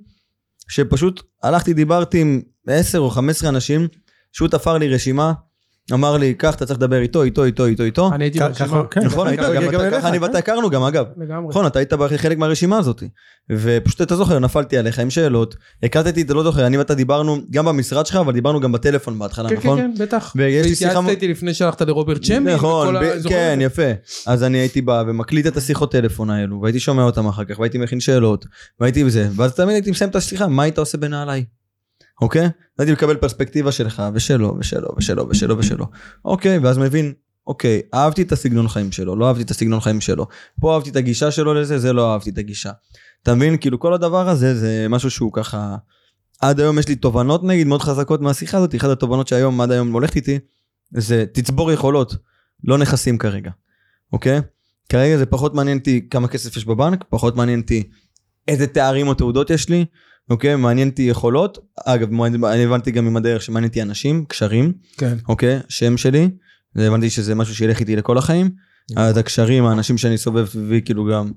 שפשוט הלכתי, דיברתי עם 10 או 15 אנשים, שהוא תפר לי רשימה, אמר לי, קח, אתה צריך לדבר איתו, איתו, איתו, איתו, איתו. אני הייתי ברשימה. כן, נכון, ככה היית, גם אני כן. ואתה הכרנו גם, אגב. לגמרי. נכון, אתה היית חלק מהרשימה הזאת. ופשוט אתה זוכר, נפלתי עליך עם שאלות, הקלטתי, אתה לא זוכר, אני ואתה דיברנו גם במשרד שלך, אבל דיברנו גם בטלפון בהתחלה, כן, כן, נכון? כן, בטח. לי שיחה... והתייעצת איתי לפני שהלכת לרוברט צ'מבי. נכון, כן? יפה. אז אני הייתי בא ומקליט את השיחות טלפון האלו, והייתי שומע אותם אחר כך, והייתי מכין שאלות, והייתי בזה, ואז תמיד הייתי מסיים את השיחה, מה היית עושה בנעליי? אוקיי? הייתי מקבל פרספקטיבה שלך, ושלו, ושלו, ושלו, ושלו, ושלו. אוקיי, ואז מבין, אוקיי, אהבתי את הסגנון חיים שלו, לא אהבתי את הסגנון חיים שלו. פה אהבתי את הגישה שלו לזה, זה לא אהבתי את הגישה. אתה מבין? כאילו כל הדבר הזה זה משהו שהוא ככה... עד היום יש לי תובנות נגיד מאוד חזקות מהשיחה הזאת, אחת התובנות שהיום עד היום הולכת איתי, זה תצבור יכולות, לא נכסים כרגע, אוקיי? כרגע זה פחות מעניין אותי כמה כסף יש בבנק, פחות מעניין אותי איזה תארים או תעודות יש לי, אוקיי? מעניין אותי יכולות, אגב, אני הבנתי גם עם הדרך שמעניין אותי אנשים, קשרים, כן. אוקיי? שם שלי, הבנתי שזה משהו שילך איתי לכל החיים, אז הקשרים, האנשים שאני סובב סביבי, כאילו גם,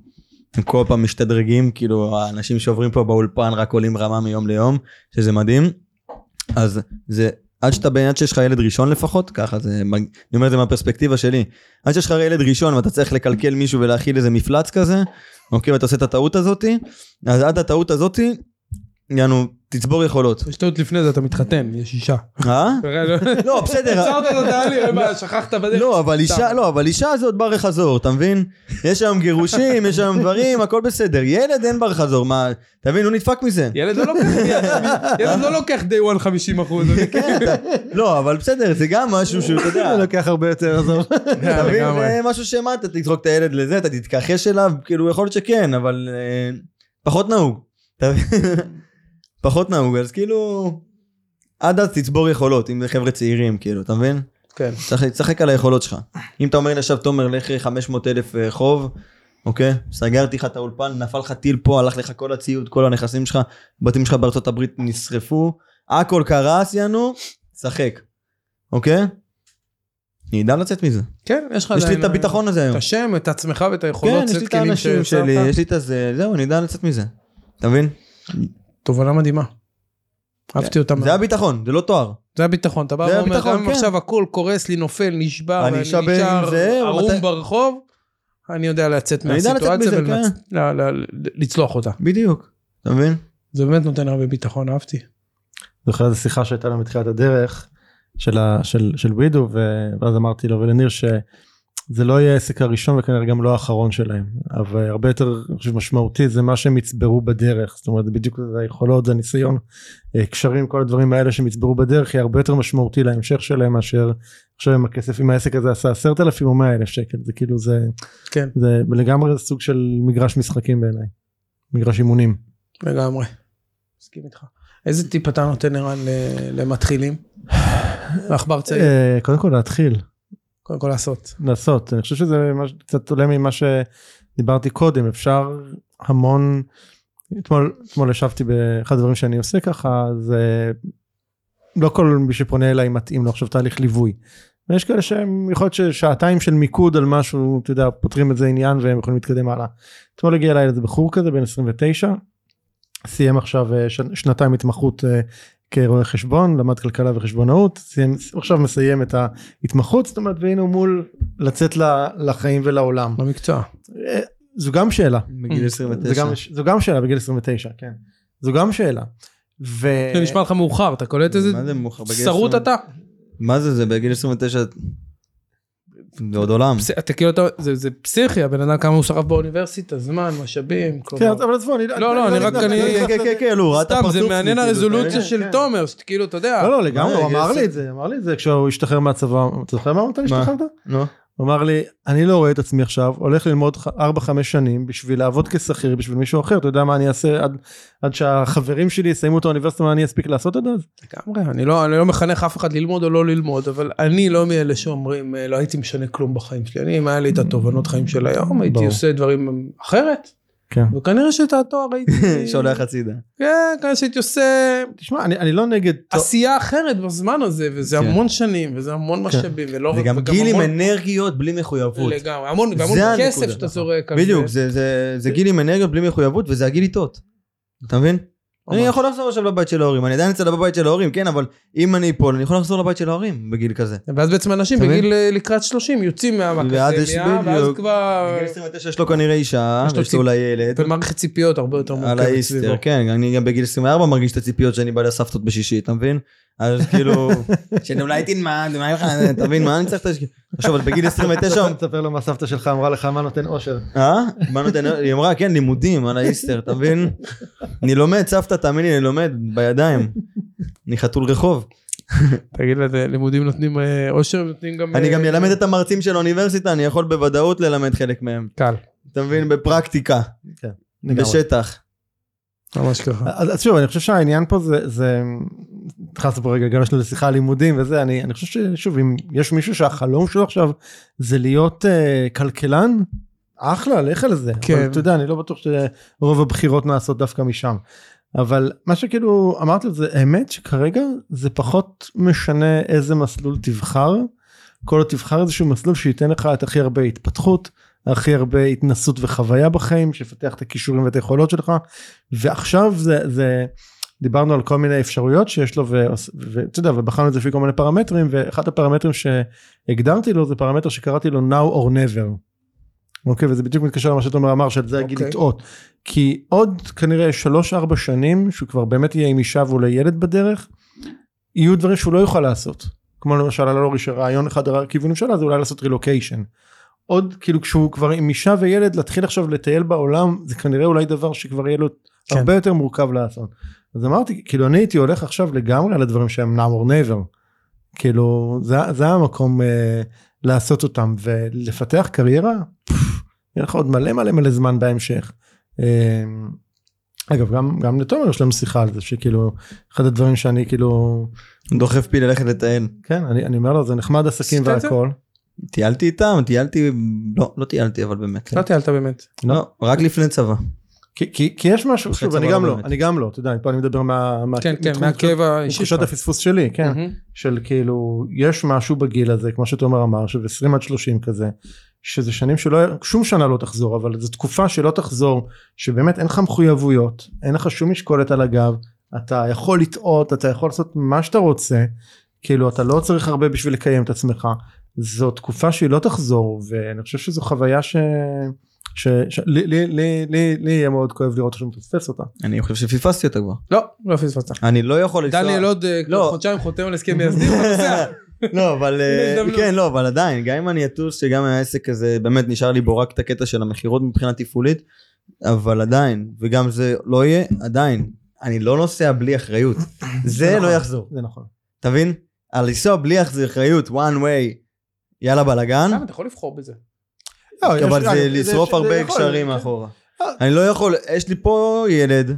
הם כל פעם משתדרגים, כאילו האנשים שעוברים פה באולפן רק עולים רמה מיום ליום, שזה מדהים. אז זה, עד שאתה בעניין שיש לך ילד ראשון לפחות, ככה זה, אני אומר את זה מהפרספקטיבה שלי, עד שיש לך ילד ראשון ואתה צריך לקלקל מישהו ולהכיל איזה מפלץ כזה, אוקיי, ואתה עושה את הטעות הזאתי, אז עד הטעות הזאתי, יענו, תצבור יכולות. יש טעות לפני זה, אתה מתחתן, יש אישה. אה? לא, בסדר. עצרת את התהליך, מה, שכחת בדרך. לא, אבל. אישה, לא, אבל אישה זה עוד בר חזור, אתה מבין? יש היום גירושים, יש היום דברים, הכל בסדר. ילד אין בר חזור, מה, אתה מבין? הוא נדפק מזה. ילד לא לוקח, לא day one 50 אחוז. לא, אבל בסדר, זה גם משהו שהוא, אתה יודע, זה לוקח הרבה יותר, עזוב. אתה מבין? זה משהו שמה, אתה תזרוק את הילד לזה, אתה תתכחש אליו, כאילו, יכול להיות שכן, אבל אה, פחות נהוג. פחות נהוג, אז כאילו, עד אז תצבור יכולות, אם זה חבר'ה צעירים, כאילו, אתה מבין? כן. צריך לשחק על היכולות שלך. אם אתה אומר לי עכשיו תומר לך 500 אלף אה, חוב, אוקיי? סגרתי לך את האולפן, נפל לך טיל פה, הלך לך כל הציוד, כל הנכסים שלך, בתים שלך בארצות הברית נשרפו, הכל קרס יענו, שחק, אוקיי? אני אדע לצאת מזה. כן, יש לך יש לי את הביטחון הזה את היום. השם, את עצמך ואת היכולות, כן, יש לי את האנשים. שלי, יש לי את הזה, זהו, אני אדע לצאת מזה. אתה מבין? תובנה מדהימה. אהבתי אותה מאוד. זה הביטחון, זה לא תואר. זה הביטחון, אתה בא ואומר, גם אם כן. עכשיו הכל קורס לי, נופל, נשבר, אני נשאר ערום ברחוב, אני יודע לצאת מהסיטואציה מזה, כן. ולצלוח אותה. בדיוק. אתה מבין? זה באמת נותן הרבה ביטחון, אהבתי. זוכר איזה שיחה שהייתה לנו בתחילת הדרך של, של, של ווידו ו- ואז אמרתי לו ולניר שזה לא יהיה העסק הראשון וכנראה גם לא האחרון שלהם אבל הרבה יותר אני חושב, משמעותי זה מה שהם יצברו בדרך זאת אומרת זה בדיוק זה היכולות זה הניסיון אה, קשרים כל הדברים האלה שהם יצברו בדרך יהיה הרבה יותר משמעותי להמשך שלהם מאשר עכשיו עם הכסף אם העסק הזה עשה עשרת אלפים או מאה אלף שקל זה כאילו זה כן, זה לגמרי סוג של מגרש משחקים בעיניי מגרש אימונים. לגמרי. מסכים איתך. איזה טיפ אתה נותן ערן למתחילים? לעכבר צעיר, אה, קודם כל להתחיל קודם כל לעשות. לעשות אני חושב שזה ממש קצת עולה ממה שדיברתי קודם אפשר המון אתמול אתמול ישבתי באחד הדברים שאני עושה ככה זה לא כל מי שפונה אליי מתאים לו עכשיו תהליך ליווי. ויש כאלה שהם יכול להיות ששעתיים של מיקוד על משהו אתה יודע פותרים את זה עניין והם יכולים להתקדם הלאה. אתמול הגיע אליי איזה בחור כזה בן 29 סיים עכשיו אה, שנתיים התמחות אה, כרואה חשבון למד כלכלה וחשבונאות סיים, עכשיו מסיים את ההתמחות זאת אומרת והנה הוא מול לצאת לחיים ולעולם במקצוע. אה, זו גם שאלה בגיל זה 29. גם, זו גם שאלה בגיל 29 כן זו גם שאלה. ו... זה נשמע לך מאוחר, אתה קולט איזה מה זה מאוחר? שרוט 20? אתה? מה זה זה בגיל 29 זה עוד עולם. אתה כאילו, זה זה פסיכי, הבן אדם כמה הוא שרף באוניברסיטה, זמן, משאבים. כן, כלומר. אבל עזבו, אני לא, לא, אני רק- לא כן. כן, כן, הוא ראה את סתם, הפרצוף זה שלי, מעניין הרזולוציה כן, של כן. תומר, שכאילו, אתה יודע. לא, לא, לגמרי, הוא מה, אמר לי את זה, אמר לי את זה כשהוא השתחרר מהצבא, אתה זוכר מה אמרת לי מה? השתחררת? נו. הוא אמר לי, אני לא רואה את עצמי עכשיו, הולך ללמוד 4-5 שנים בשביל לעבוד כשכיר בשביל מישהו אחר, אתה יודע מה אני אעשה עד- עד שהחברים שלי יסיימו את האוניברסיטה, מה אני אספיק לעשות עד אז? לגמרי, אני לא, אני לא מחנך אף אחד ללמוד או לא ללמוד, אבל אני לא מאלה שאומרים, "אה, לא הייתי משנה כלום בחיים שלי. אני, אם היה לי את התובנות חיים של היום, הייתי. עושה דברים אחרת, כן. וכנראה שאת התואר הייתי... שולח הצידה. כן, כנראה שהייתי עושה תשמע, אני אני לא נגד... עשייה אחרת בזמן הזה, וזה כן. המון שנים, וזה המון משאבים, ולא... זה גם וגם גיל עם המון- אנרגיות בלי מחויבות. לגמרי, המון, והמון זה כסף הנקודה. שאתה זורק בדיוק, זה. זה- זה- זה גיל עם אנרגיות בלי מחויבות וזה הגיל איתות. אתה מבין? אני יכול לחזור עכשיו לבית של ההורים, אני עדיין אצל בבית של ההורים, כן, אבל אם אני אפול, אני יכול לחזור לבית של ההורים בגיל כזה. ואז בעצם אנשים? בגיל אה, לקראת 30 יוצאים מהאקדמיה, ואז. כבר... בגיל 29 יש לו כנראה אישה, יש לו אולי ילד. ומערכת ציפיות הרבה יותר על מורכבת האיסטר, סביבו. כן, אני גם בגיל 24 מרגיש את הציפיות שאני בא לסבתות בשישי, אתה מבין? אז כאילו, שאולי תלמד, מה לך, אתה מבין, מה אני צריך את ה... עכשיו, אבל בגיל 29, תספר לו מה סבתא שלך אמרה לך מה נותן אושר. אה? מה נותן, היא אמרה, כן, לימודים על האיסטר, אתה מבין? אני לומד, סבתא, תאמיני לי, אני לומד, בידיים. אני חתול רחוב. תגיד לה, זה לימודים נותנים אה, אושר, נותנים גם... אני אה, גם אלמד את המרצים של האוניברסיטה, אני יכול בוודאות ללמד חלק מהם. קל, אתה מבין? בפרקטיקה, לגמרי. בשטח. ממש ככה. אז אז שוב אני חושב שהעניין פה זה זה נכנסנו פה רגע גם יש לנו שיחה על לימודים וזה אני אני חושב ששוב אם יש מישהו שהחלום שלו עכשיו זה להיות uh, כלכלן אחלה לך על זה כן. אבל אתה יודע אני לא בטוח שרוב הבחירות נעשות דווקא משם אבל מה שכאילו אמרתי לו זה האמת שכרגע זה פחות משנה איזה מסלול תבחר כל עוד תבחר איזשהו מסלול שייתן לך את הכי הרבה התפתחות הכי הרבה התנסות וחוויה בחיים שיפתח את הכישורים ואת היכולות שלך ועכשיו זה זה דיברנו על כל מיני אפשרויות שיש לו ואתה יודע ובחנו את זה לפי כל מיני פרמטרים ואחד הפרמטרים שהגדרתי לו זה פרמטר שקראתי לו now or never. אוקיי וזה בדיוק מתקשר למה שתומר אמר שעל זה הגיל אוקיי. לטעות כי עוד כנראה 3-4 שנים שהוא כבר באמת יהיה עם אישה ואולי ילד בדרך יהיו דברים שהוא לא יוכל לעשות כמו למשל על אורי שרעיון אחד הכיוונים שלה זה אולי לעשות רילוקיישן. עוד כאילו כשהוא כבר עם אישה וילד להתחיל עכשיו לטייל בעולם זה כנראה אולי דבר שכבר יהיה לו כן. הרבה יותר מורכב לעשות. אז אמרתי כאילו אני הייתי הולך עכשיו לגמרי על הדברים שהם now or never. כאילו זה, זה המקום אה, לעשות אותם ולפתח קריירה. פפ, יהיה לך עוד מלא מלא מלא זמן בהמשך. אה, אגב גם גם לתומר יש לנו שיחה על זה שכאילו אחד הדברים שאני כאילו דוחף פי ללכת לטייל. כן אני, אני אומר לו זה נחמד עסקים את זה? והכל. טיילתי איתם, טיילתי, לא, לא טיילתי אבל באמת. לא טיילת באמת. לא, רק לפני צבא. כי, כי, כי יש משהו שוב אני אבל גם לא לא. אני גם לא אתה יודע פה אני מדבר מה, מה כן, כן, מהכאב האישי שלך. הפספוס שלי כן. של כאילו יש משהו בגיל הזה כמו שתומר אמר של 20 עד 30 כזה שזה שנים שלא שום שנה לא תחזור אבל זו תקופה שלא תחזור שבאמת אין לך מחויבויות אין לך שום משקולת על הגב אתה יכול לטעות אתה יכול לעשות מה שאתה רוצה כאילו אתה לא צריך הרבה בשביל לקיים את עצמך זו תקופה שהיא לא תחזור ואני חושב שזו חוויה ש... ש... ש... לי, לי, לי, לי, לי יהיה מאוד כואב לראות שאני מפספס אותה. אני חושב שפספסתי אותה כבר. לא, לא פספסת. אני לא יכול לנסוע. דניאל עוד אה, לא. חודשיים חותם על הסכם מייסדים. לא אבל אה. כן לא אבל עדיין גם אם אני אטוס שגם העסק הזה באמת נשאר לי בו רק את הקטע של המכירות מבחינה תפעולית אבל עדיין וגם זה לא יהיה עדיין אני לא נוסע בלי אחריות זה נכון. לא יחזור זה נכון. אתה מבין? על לנסוע בלי אחריות one way יאללה בלאגן אתה יכול לבחור בזה. לא, אבל זה לשרוף הרבה קשרים. מאחורה. אה. אני לא יכול, יש לי פה ילד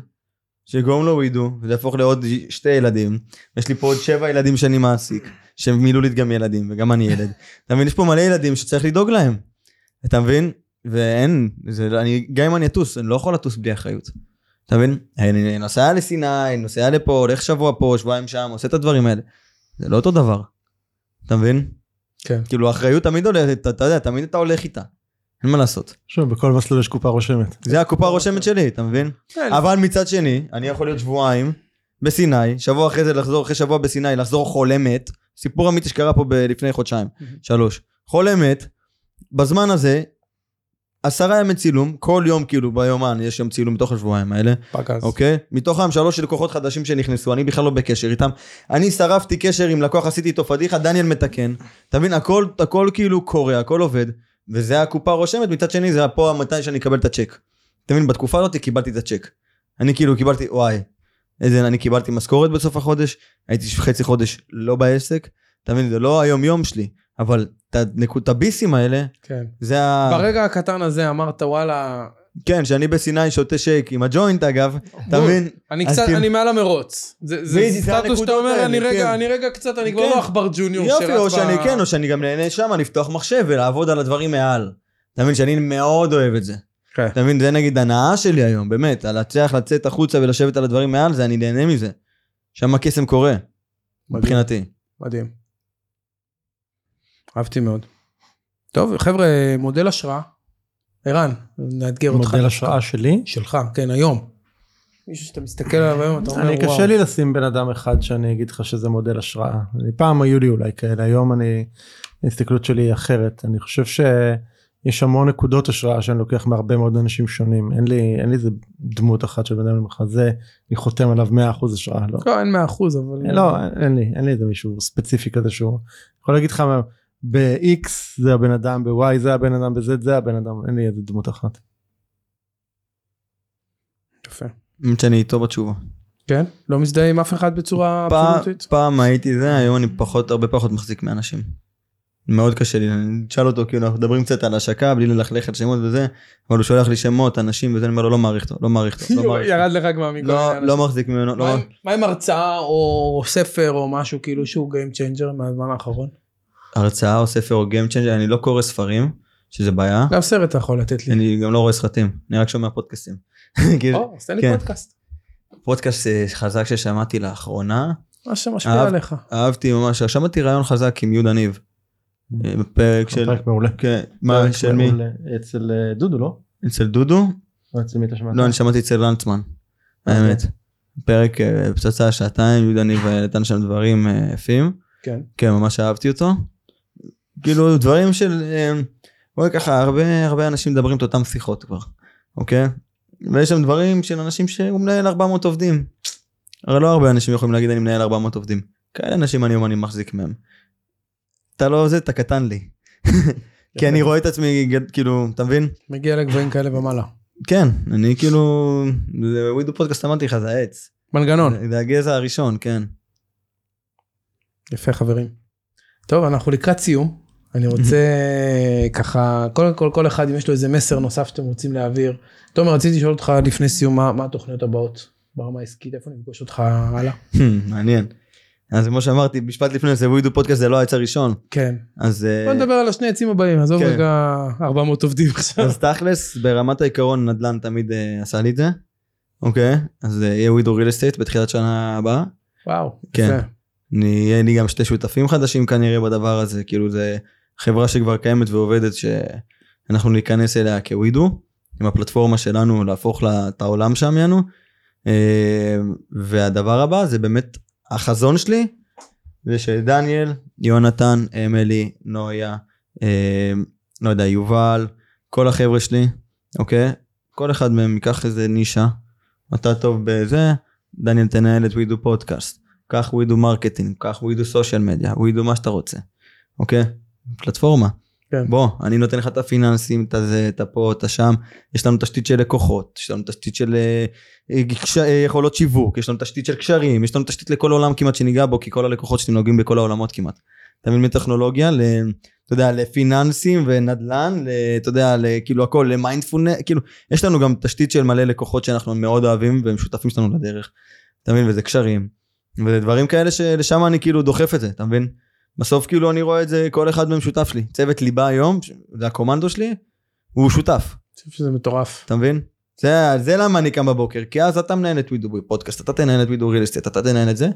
שגורם לו ווידו, וזה יהפוך לעוד שתי ילדים. יש לי פה עוד שבע ילדים שאני מעסיק, שמילולית גם ילדים, וגם אני ילד. אתה מבין? יש פה מלא ילדים שצריך לדאוג להם. אתה מבין? ואין, זה, לא- אני, גם אם אני אטוס, אני לא יכול לטוס בלי אחריות. אתה מבין? אני נוסע לסיני, נוסע לפה, הולך שבוע פה, שבועיים שם, עושה את הדברים האלה. זה לא אותו דבר. אתה מבין? כן. כאילו האחריות תמיד הולכת, אתה, אתה יודע, תמיד אתה הולך איתה. אין מה לעשות. שוב בכל מסלול יש קופה רושמת. זה הקופה הרושמת שלי, אתה מבין? כן, אבל מצד שני, אני יכול להיות שבועיים בסיני, שבוע אחרי זה לחזור, אחרי שבוע בסיני, לחזור חולה מת. סיפור אמיתי שקרה פה ב- לפני חודשיים, שלוש. חולה מת, בזמן הזה, עשרה ימי צילום, כל יום כאילו ביומן יש יום צילום מתוך השבועיים האלה, פגז. אוקיי? מתוכם שלוש לקוחות חדשים שנכנסו, אני בכלל לא בקשר איתם. אני שרפתי קשר עם לקוח, עשיתי איתו פדיחה, דניאל מתקן. אתה מבין, הכל, הכל כאילו קורה, הכל עובד, וזה הקופה הרושמת, מצד שני זה פה מתי שאני אקבל את הצ'ק. אתה מבין, בתקופה הזאת קיבלתי את הצ'ק. אני כאילו קיבלתי, וואי, איזה, אני קיבלתי משכורת בסוף החודש, הייתי חצי חודש לא בעסק, אתה מבין, זה לא היום יום שלי, אבל את הביסים האלה, כן. זה ה... ברגע הקטן הזה אמרת וואלה, כן, שאני בסיני שותה שייק עם הג'וינט אגב, אתה. מבין? אני קצת, אני מעל המרוץ. זה סטטוס שאתה אומר, האלה, אני רגע, כן. אני רגע קצת, אני כבר כן. לא עכבר ג'וניור יופי, או שרץ שאני ב- כן, או שאני גם נהנה שם לפתוח מחשב ולעבוד על הדברים מעל. אתה מבין שאני מאוד אוהב את זה. כן. אתה מבין, זה נגיד הנאה שלי היום, באמת, להצליח לצאת החוצה ולשבת על הדברים מעל, זה אני נהנה מזה. שם הקסם קורה, מבחינתי. מדהים. אהבתי מאוד. טוב, חבר'ה, מודל השראה. ערן, נאתגר אותך. מודל השראה שלי. שלך, כן, היום. מישהו שאתה מסתכל עליו היום, אתה אומר, אני וואו. קשה לי לשים בן אדם אחד שאני אגיד לך שזה מודל השראה. אני, פעם היו לי אולי כאלה, היום אני, ההסתכלות שלי היא אחרת. אני חושב שיש המון נקודות השראה שאני לוקח מהרבה מאוד אנשים שונים. אין לי, אין לי איזה דמות אחת של בן אדם למחזה, אני חותם עליו 100% השראה. לא, לא, אין 100 אחוז, אבל... לא אין לי, אין לי איזה מישהו ספציפי כזה שהוא יכול להגיד לך ב-X זה הבן אדם, ב-Y זה הבן אדם, ב-Z זה הבן אדם, אין לי איזה דמות אחת. יפה. האמת שאני איתו בתשובה. כן? לא מזדהה עם אף אחד בצורה אבסולוטית? פעם הייתי זה, היום אני פחות, הרבה פחות מחזיק מאנשים. מאוד קשה לי, אני אשאל אותו, כאילו אנחנו מדברים קצת על השקה, בלי ללכלך על שמות וזה, אבל הוא שולח לי שמות, אנשים וזה, אני אומר לו, לא מעריך אותו, לא מעריך אותו, לא מעריך אותו. ירד לך כבר מכל לא, לא. מחזיק ממנו, לא מה עם הרצאה או ספר או משהו כאילו שהוא Game Changer מהזמן האחרון? הרצאה או ספר או Game Changer, אני לא קורא ספרים, שזה בעיה, גם סרט אתה יכול לתת לי. אני גם לא רואה סרטים, אני רק שומע פודקאסטים. כאילו, או, אז תן לי כן. פודקאסט. פודקאסט אה, חזק ששמעתי לאחרונה, מה שמשפיע אהב- עליך. אהבתי ממש, שמעתי רעיון חזק עם יהודה ניב, אה, בפרק של, פרק מעולה. כן, מה, של מי? אצל אה, דודו לא? אצל דודו? או אצל מי אתה שמעת? לא, אני שמעתי אצל לנצמן, אוקיי. האמת. פרק פצצה שעתיים, יהודה ניב נתן שם דברים יפים. כן. כן, ממש אהבתי אותו. כאילו דברים של, אה, בואי ככה, הרבה הרבה אנשים מדברים את אותם שיחות כבר, אוקיי? ויש שם דברים של אנשים שהוא מנהל 400 עובדים. הרי לא הרבה אנשים יכולים להגיד אני מנהל 400 עובדים. כאלה אנשים אני אני מחזיק מהם. אתה לא זה, אתה קטן לי. כי אני רואה את עצמי, כאילו, אתה מבין? מגיע לגבהים כאלה ומעלה. כן, אני כאילו, זה ווידו פודקאסט אמרתי לך, זה העץ. מנגנון. זה הגזע הראשון, כן. יפה חברים. טוב אנחנו לקראת סיום. אני רוצה ככה קודם כל כל אחד אם יש לו איזה מסר נוסף שאתם רוצים להעביר. תומר רציתי לשאול אותך לפני סיום מה, מה התוכניות הבאות ברמה העסקית איפה נפגוש אותך הלאה. מעניין. אז כמו שאמרתי, משפט לפני זה ווידו פודקאסט זה לא העץ הראשון. כן. אז אה, בוא נדבר על השני עצים הבאים עזוב כן. רגע 400 עובדים עכשיו. אז תכלס ברמת העיקרון נדל"ן תמיד אה, עשה לי את זה. אוקיי אז אה, יהיה ווידו ריל אסטייט בתחילת שנה הבאה. וואו. כן. יפה. אני- יהיה לי גם שתי שותפים חדשים כנראה בדבר הזה כאילו זה חברה שכבר קיימת ועובדת שאנחנו ניכנס אליה כווידו עם הפלטפורמה שלנו להפוך לה את העולם שם יענו. אה, והדבר הבא זה באמת החזון שלי זה שדניאל יונתן אמילי נויה אה, לא יודע יובל כל החבר'ה שלי אוקיי כל אחד מהם ייקח איזה נישה אתה טוב בזה דניאל תנהל את ווידו פודקאסט קח WeDo marketing, קח WeDo social media, ווידו מה שאתה רוצה, אוקיי? פלטפורמה. כן. בוא, אני נותן לך את הפיננסים, את הזה, את הפה, את השם, יש לנו תשתית של לקוחות, יש לנו תשתית של אה, קש- אה, יכולות שיווק, יש לנו תשתית של קשרים, יש לנו תשתית לכל עולם כמעט שניגע בו, כי כל הלקוחות שלי נוגעים בכל העולמות כמעט. אתה מבין מטכנולוגיה, ל... אתה יודע, לפיננסים ונדל"ן, ל- אתה יודע, ל- כאילו הכל, למיינדפולנס, כאילו, יש לנו גם תשתית של מלא לקוחות שאנחנו מאוד אוהבים והם שותפים שלנו לדרך. אתה מבין? וזה קשרים. וזה דברים כאלה שלשם אני כאילו דוחף את זה, אתה מבין? בסוף כאילו אני רואה את זה, כל אחד מהם שותף שלי. צוות ליבה היום, זה הקומנדו שלי, הוא שותף, אני חושב שזה מטורף. אתה מבין? זה, זה למה אני קם בבוקר, כי אז אתה מנהל את ווידו פודקאסט, אתה תנהל את ווידו ריל אסטייט, אתה תנהל את זה,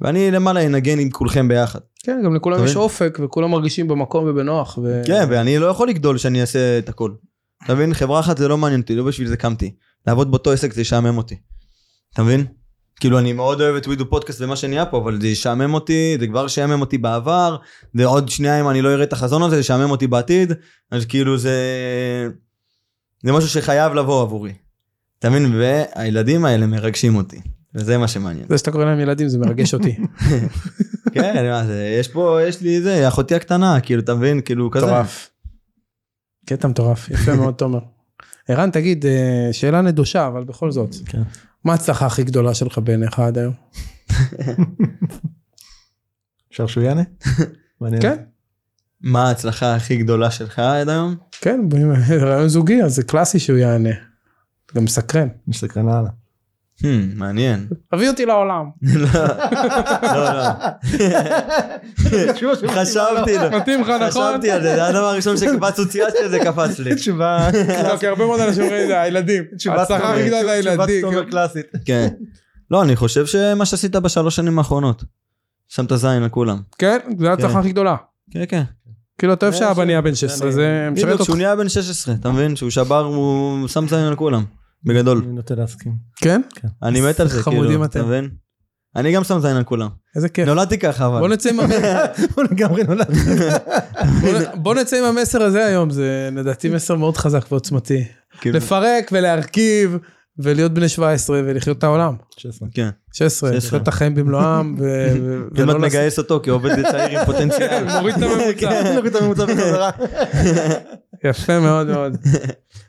ואני למעלה אנגן עם כולכם ביחד. כן גם לכולם יש? אופק וכולם מרגישים במקום ובנוח. ו- כן, ואני לא יכול לגדול שאני אעשה את הכל. אתה מבין? חברה אחת זה לא מעניין אותי, לא בשביל זה קמתי. לעבוד באותו עסק זה ישעמם אותי. אתה מבין? כאילו אני מאוד אוהב את ווידו פודקאסט ומה שנהיה פה, אבל זה ישעמם אותי, זה כבר שעמם אותי בעבר, ועוד שנייה אם אני לא אראה את החזון הזה, זה ישעמם אותי בעתיד, אז כאילו זה... זה משהו שחייב לבוא עבורי. אתה מבין? והילדים האלה מרגשים אותי, וזה מה שמעניין. זה שאתה קורא להם ילדים זה מרגש אותי. כן, מה זה, יש פה, יש לי זה, אחותי הקטנה, כאילו, אתה מבין? כאילו, כזה. מטורף. קטע מטורף יפה מאוד תומר. ערן תגיד אה, שאלה נדושה אבל בכל זאת כן. מה ההצלחה הכי גדולה שלך בעיניך עד היום? אפשר שהוא יענה? כן מה ההצלחה הכי גדולה שלך עד היום? כן רעיון זוגי אז זה קלאסי שהוא יענה. גם מסקרן. סקרנה הלאה. Hmm, מעניין. הביא אותי לעולם. לא, לא, לא. חשבתי, לא. מתאים לך נכון? חשבתי על זה, זה הדבר הראשון שקפץ אוציאציה שזה קפץ לי. תשובה לא, כי הרבה מאוד אנשים אומרים זה הילדים. זה הילדים. כאילו. קלאסית. כן. לא, אני חושב שמה שעשית בשלוש שנים האחרונות. שמת זין לכולם. כן זה ההצלחה כן. הכי גדולה. כן, כן. כאילו אתה אוהב זה שהאבא נהיה בן 16 אני- זה משרת בדיוק, אותך. כשהוא נהיה בן 16, אתה מבין? שהוא שבר, הוא שם זין על כולם. בגדול. אני נוטה להסכים. כן? אני מת על זה, חמודים כאילו, אתם. אתה מבין? אני גם שם זין על כולם. איזה כיף. נולדתי ככה, בוא אבל. נצא עם המ- הוא לגמרי נולד. בוא בוא נצא עם המסר הזה היום, זה לדעתי מסר מאוד חזק ועוצמתי. כאילו, לפרק ולהרכיב ולהיות בני 17 ולחיות את העולם. כן. 16, 16. לחיות את החיים במלואם. אם את מגייס אותו כעובד צעיר עם פוטנציאל. מוריד את הממוצע. נוריד את הממוצע בחזרה. יפה מאוד מאוד.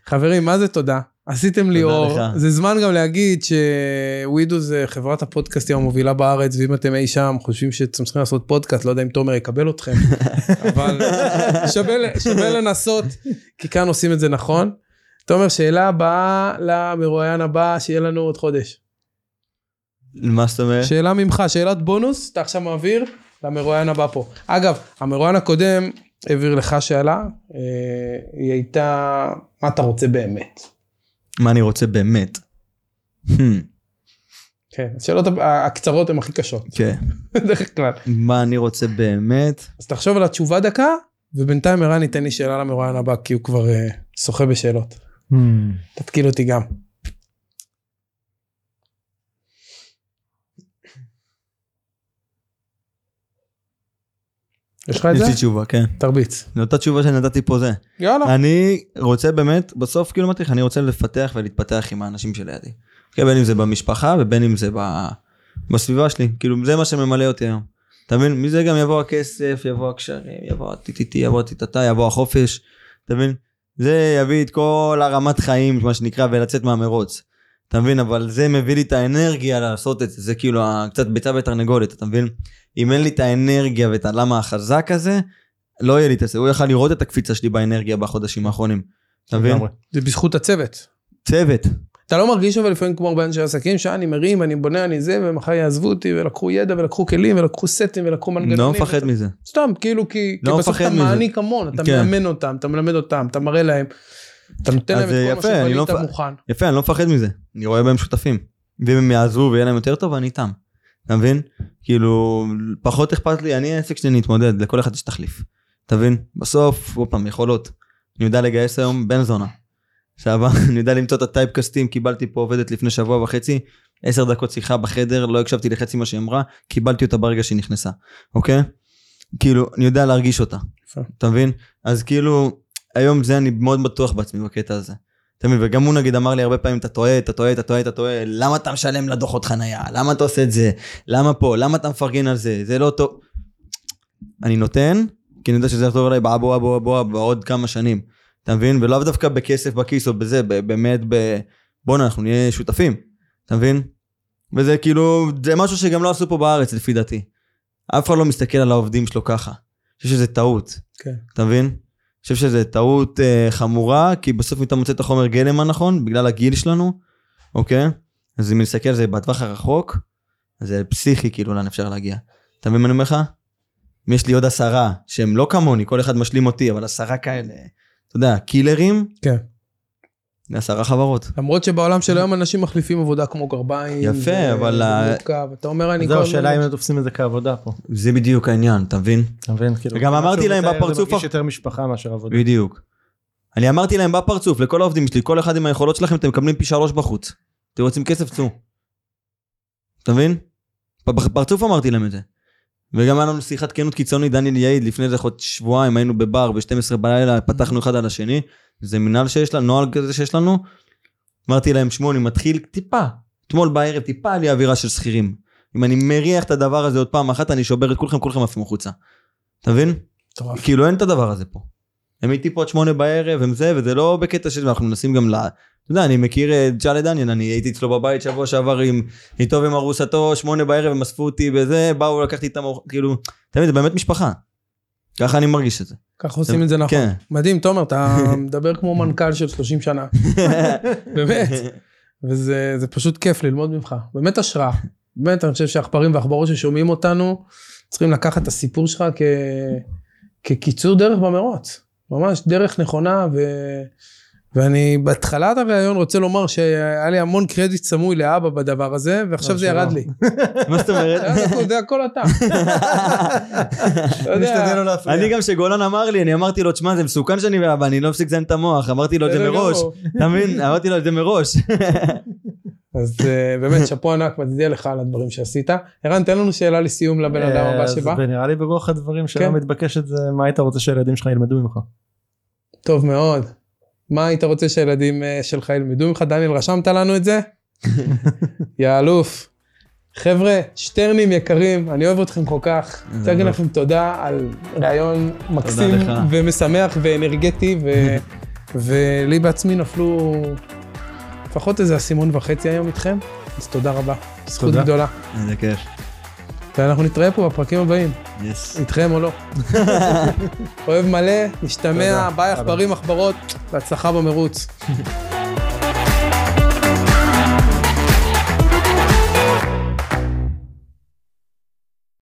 חברים, מה זה תודה? עשיתם לי אור. לך. זה זמן גם להגיד שווידו זה חברת הפודקאסטים המובילה בארץ, ואם אתם אי שם חושבים שאתם צריכים לעשות פודקאסט, לא יודע אם תומר יקבל אתכם, אבל שווה, שווה לנסות, כי כאן עושים את זה נכון. תומר, שאלה הבאה למרואיין הבא, שיהיה לנו עוד חודש. מה זאת אומרת? שאלה ממך, שאלת בונוס, אתה עכשיו מעביר למרואיין הבא פה. אגב, המרואיין הקודם העביר לך שאלה, אה, היא הייתה, מה אתה רוצה באמת? מה אני רוצה באמת? Hmm, כן, השאלות הקצרות הן הכי קשות, כן. בדרך כלל. מה אני רוצה באמת? אז תחשוב על התשובה דקה, ובינתיים ערן ייתן לי שאלה למרואיין הבא, כי הוא כבר אה, שוחה בשאלות. Hmm. תתקיל אותי גם. יש לך את יש זה? לי תשובה, כן. תרביץ. זו אותה תשובה שנתתי פה זה. יאללה. אני רוצה באמת, בסוף כאילו אמרתי לך, אני רוצה לפתח ולהתפתח עם האנשים שלידי. כן, בין אם זה במשפחה ובין אם זה ב... בסביבה שלי, כאילו זה מה שממלא אותי היום. אתה מבין? מזה גם יבוא הכסף, יבוא הקשרים, יבוא הטיטיטי, יבוא הטיטטה, יבוא החופש. אתה מבין? זה יביא את כל הרמת חיים, מה שנקרא, ולצאת מהמרוץ. אתה מבין? אבל זה מביא לי את האנרגיה לעשות את זה, זה כאילו קצת ביצה ותרנגולת, אתה מבין? אם אין לי את האנרגיה ואת הלמה החזק הזה, לא יהיה לי את זה. הוא יכל לראות את הקפיצה שלי באנרגיה בחודשים האחרונים. אתה מבין? זה בזכות הצוות. צוות. אתה לא מרגיש אבל לפעמים כמו הרבה אנשי עסקים שאני מרים, אני בונה, אני זה, ומחר יעזבו אותי, ולקחו ידע, ולקחו כלים, ולקחו סטים, ולקחו מנגנונים. לא מפחד מזה. סתם, כאילו, כי, כי לא בסוף מפחד אתה. מעניק המון, אתה כן. מאמן אותם, אתה מלמד אותם, אתה מראה להם, אתה נותן להם את כל מה יפה, לא שבנית מפ- מוכן. יפה, אני לא מפחד מזה. אני רואה בהם שותפים. ואם הם יעזבו ויהיה להם יותר טוב, אני איתם. אתה מבין? כאילו, פחות אכפת לי, אני העסק שלי נתמודד, לכל אחד יש תחליף. אתה מבין? בסוף, עוד פעם, יכולות. אני יודע לגייס היום בן זונה. סבבה? אני יודע למצוא את הטייפקסטים, קיבלתי פה עובדת לפני שבוע וחצי, עשר דקות שיחה בחדר, לא הקשבתי לחצי מה שהיא אמרה, קיבלתי אותה ברגע שהיא נכנסה, אוקיי? כאילו, אני יודע להרגיש אותה. אתה מבין? אז כאילו, היום זה אני מאוד בטוח בעצמי בקטע הזה. אתה מבין? וגם הוא נגיד אמר לי הרבה פעמים, אתה טועה, אתה טועה, אתה טועה, אתה טועה, למה אתה משלם לדוחות חנייה? למה אתה עושה את זה? למה פה? למה אתה מפרגן על זה? זה לא טוב. אני נותן, כי אני יודע שזה יחזור אליי באבו אבו אבו אבו בעוד כמה שנים. אתה מבין? ולאו דווקא בכסף בכיס או בזה, באמת ב... בואנה, אנחנו נהיה שותפים. אתה מבין? וזה כאילו, זה משהו שגם לא עשו פה בארץ לפי דעתי. אף אחד לא מסתכל על העובדים שלו ככה. אני חושב שזה טעות. כן. אתה מבין? חושב שזו טעות אה, חמורה, כי בסוף אם אתה מוצא את החומר גלם הנכון, בגלל הגיל שלנו, אוקיי? אז אם נסתכל על זה בטווח הרחוק, זה פסיכי כאילו לאן אפשר להגיע. אתה מבין מה אני אומר לך? אם יש לי עוד עשרה, שהם לא כמוני, כל אחד משלים אותי, אבל עשרה כאלה, אתה יודע, קילרים, כן. עשרה חברות. למרות שבעולם של היום אנשים מחליפים עבודה כמו גרביים. יפה, ו- אבל. אתה אומר אני זהו, כל השאלה הזמן- אם הם תופסים את זה כעבודה פה. זה בדיוק העניין, אתה מבין? אתה מבין? כאילו, וגם אמרתי להם בפרצוף זה מרגיש יותר משפחה מאשר עבודה. בדיוק. אני אמרתי להם בפרצוף, לכל העובדים שלי, כל אחד עם היכולות שלכם, אתם מקבלים פי שלוש בחוץ. אתם רוצים כסף, צאו. אתה מבין? בפרצוף אמרתי להם את זה. וגם היה לנו שיחת כנות קיצונית, דניאל יעיד, לפני איזה חוד שבועיים היינו בבר ב-12 בלילה, פתחנו אחד על השני, זה מנהל שיש לנו, נוהל כזה שיש לנו. אמרתי להם, שמעו, אני מתחיל טיפה, אתמול בערב, טיפה לי אווירה של שכירים. אם אני מריח את הדבר הזה עוד פעם אחת, אני שובר את כולכם, כולכם עפים החוצה. אתה מבין? מטורף. כאילו אין את הדבר הזה פה. הם איתי פה עד שמונה בערב, הם זה, וזה לא בקטע של אנחנו מנסים גם ל... אתה יודע, אני מכיר את ג'אלה דניאל, אני הייתי אצלו בבית שבוע שעבר עם, איתו ועם ארוסתו, שמונה בערב, הם אספו אותי בזה, באו לקחתי איתם, אור- כאילו, אתה מבין, זה באמת משפחה. ככה אני מרגיש את זה. ככה עושים את זה נכון. כן. מדהים, תומר, אתה מדבר כמו מנכ"ל של 30 שנה. באמת. וזה זה פשוט כיף ללמוד ממך. באמת השראה. באמת, אני חושב שהעכברים והעכברות ששומעים אותנו, צריכים לקחת את הסיפור שלך כ... כקיצור דרך במרוץ. ממש דרך נכונה, ואני בהתחלת הראיון רוצה לומר שהיה לי המון קרדיט סמוי לאבא בדבר הזה, ועכשיו זה ירד שלא. לי. מה זאת אומרת? זה הכל- זה אתה. משתדל לא להפריע. אני גם שגולן אמר לי, אני אמרתי לו, תשמע, זה מסוכן שאני ואבא, אני לא מפסיק לזיין את המוח, אמרתי לו את זה מראש. אתה מבין? אמרתי לו את זה מראש. אז אה, באמת, שאפו ענק, מצדיע לך על הדברים שעשית. ערן, תן לנו שאלה לסיום לבן אדם הבא אה, שבא. ונראה לי ברוח הדברים שלא כן. מתבקשת זה מה היית רוצה שהילדים שלך ילמדו ממך. טוב מאוד. מה היית רוצה שהילדים אה, שלך ילמדו ממך? דניאל, רשמת לנו את זה? יא אלוף. חבר'ה, שטרנים יקרים, אני אוהב אתכם כל כך. אני רוצה להגיד לכם תודה על ראיון מקסים. ומשמח ואנרגטי, ו- ולי בעצמי נפלו לפחות איזה אסימון וחצי היום איתכם, אז תודה רבה. זכות. גדולה. איזה כיף. ואנחנו נתראה פה בפרקים הבאים, יס. איתכם או לא. אוהב מלא, נשתמע. ביי עכברים עכברות, בהצלחה במרוץ.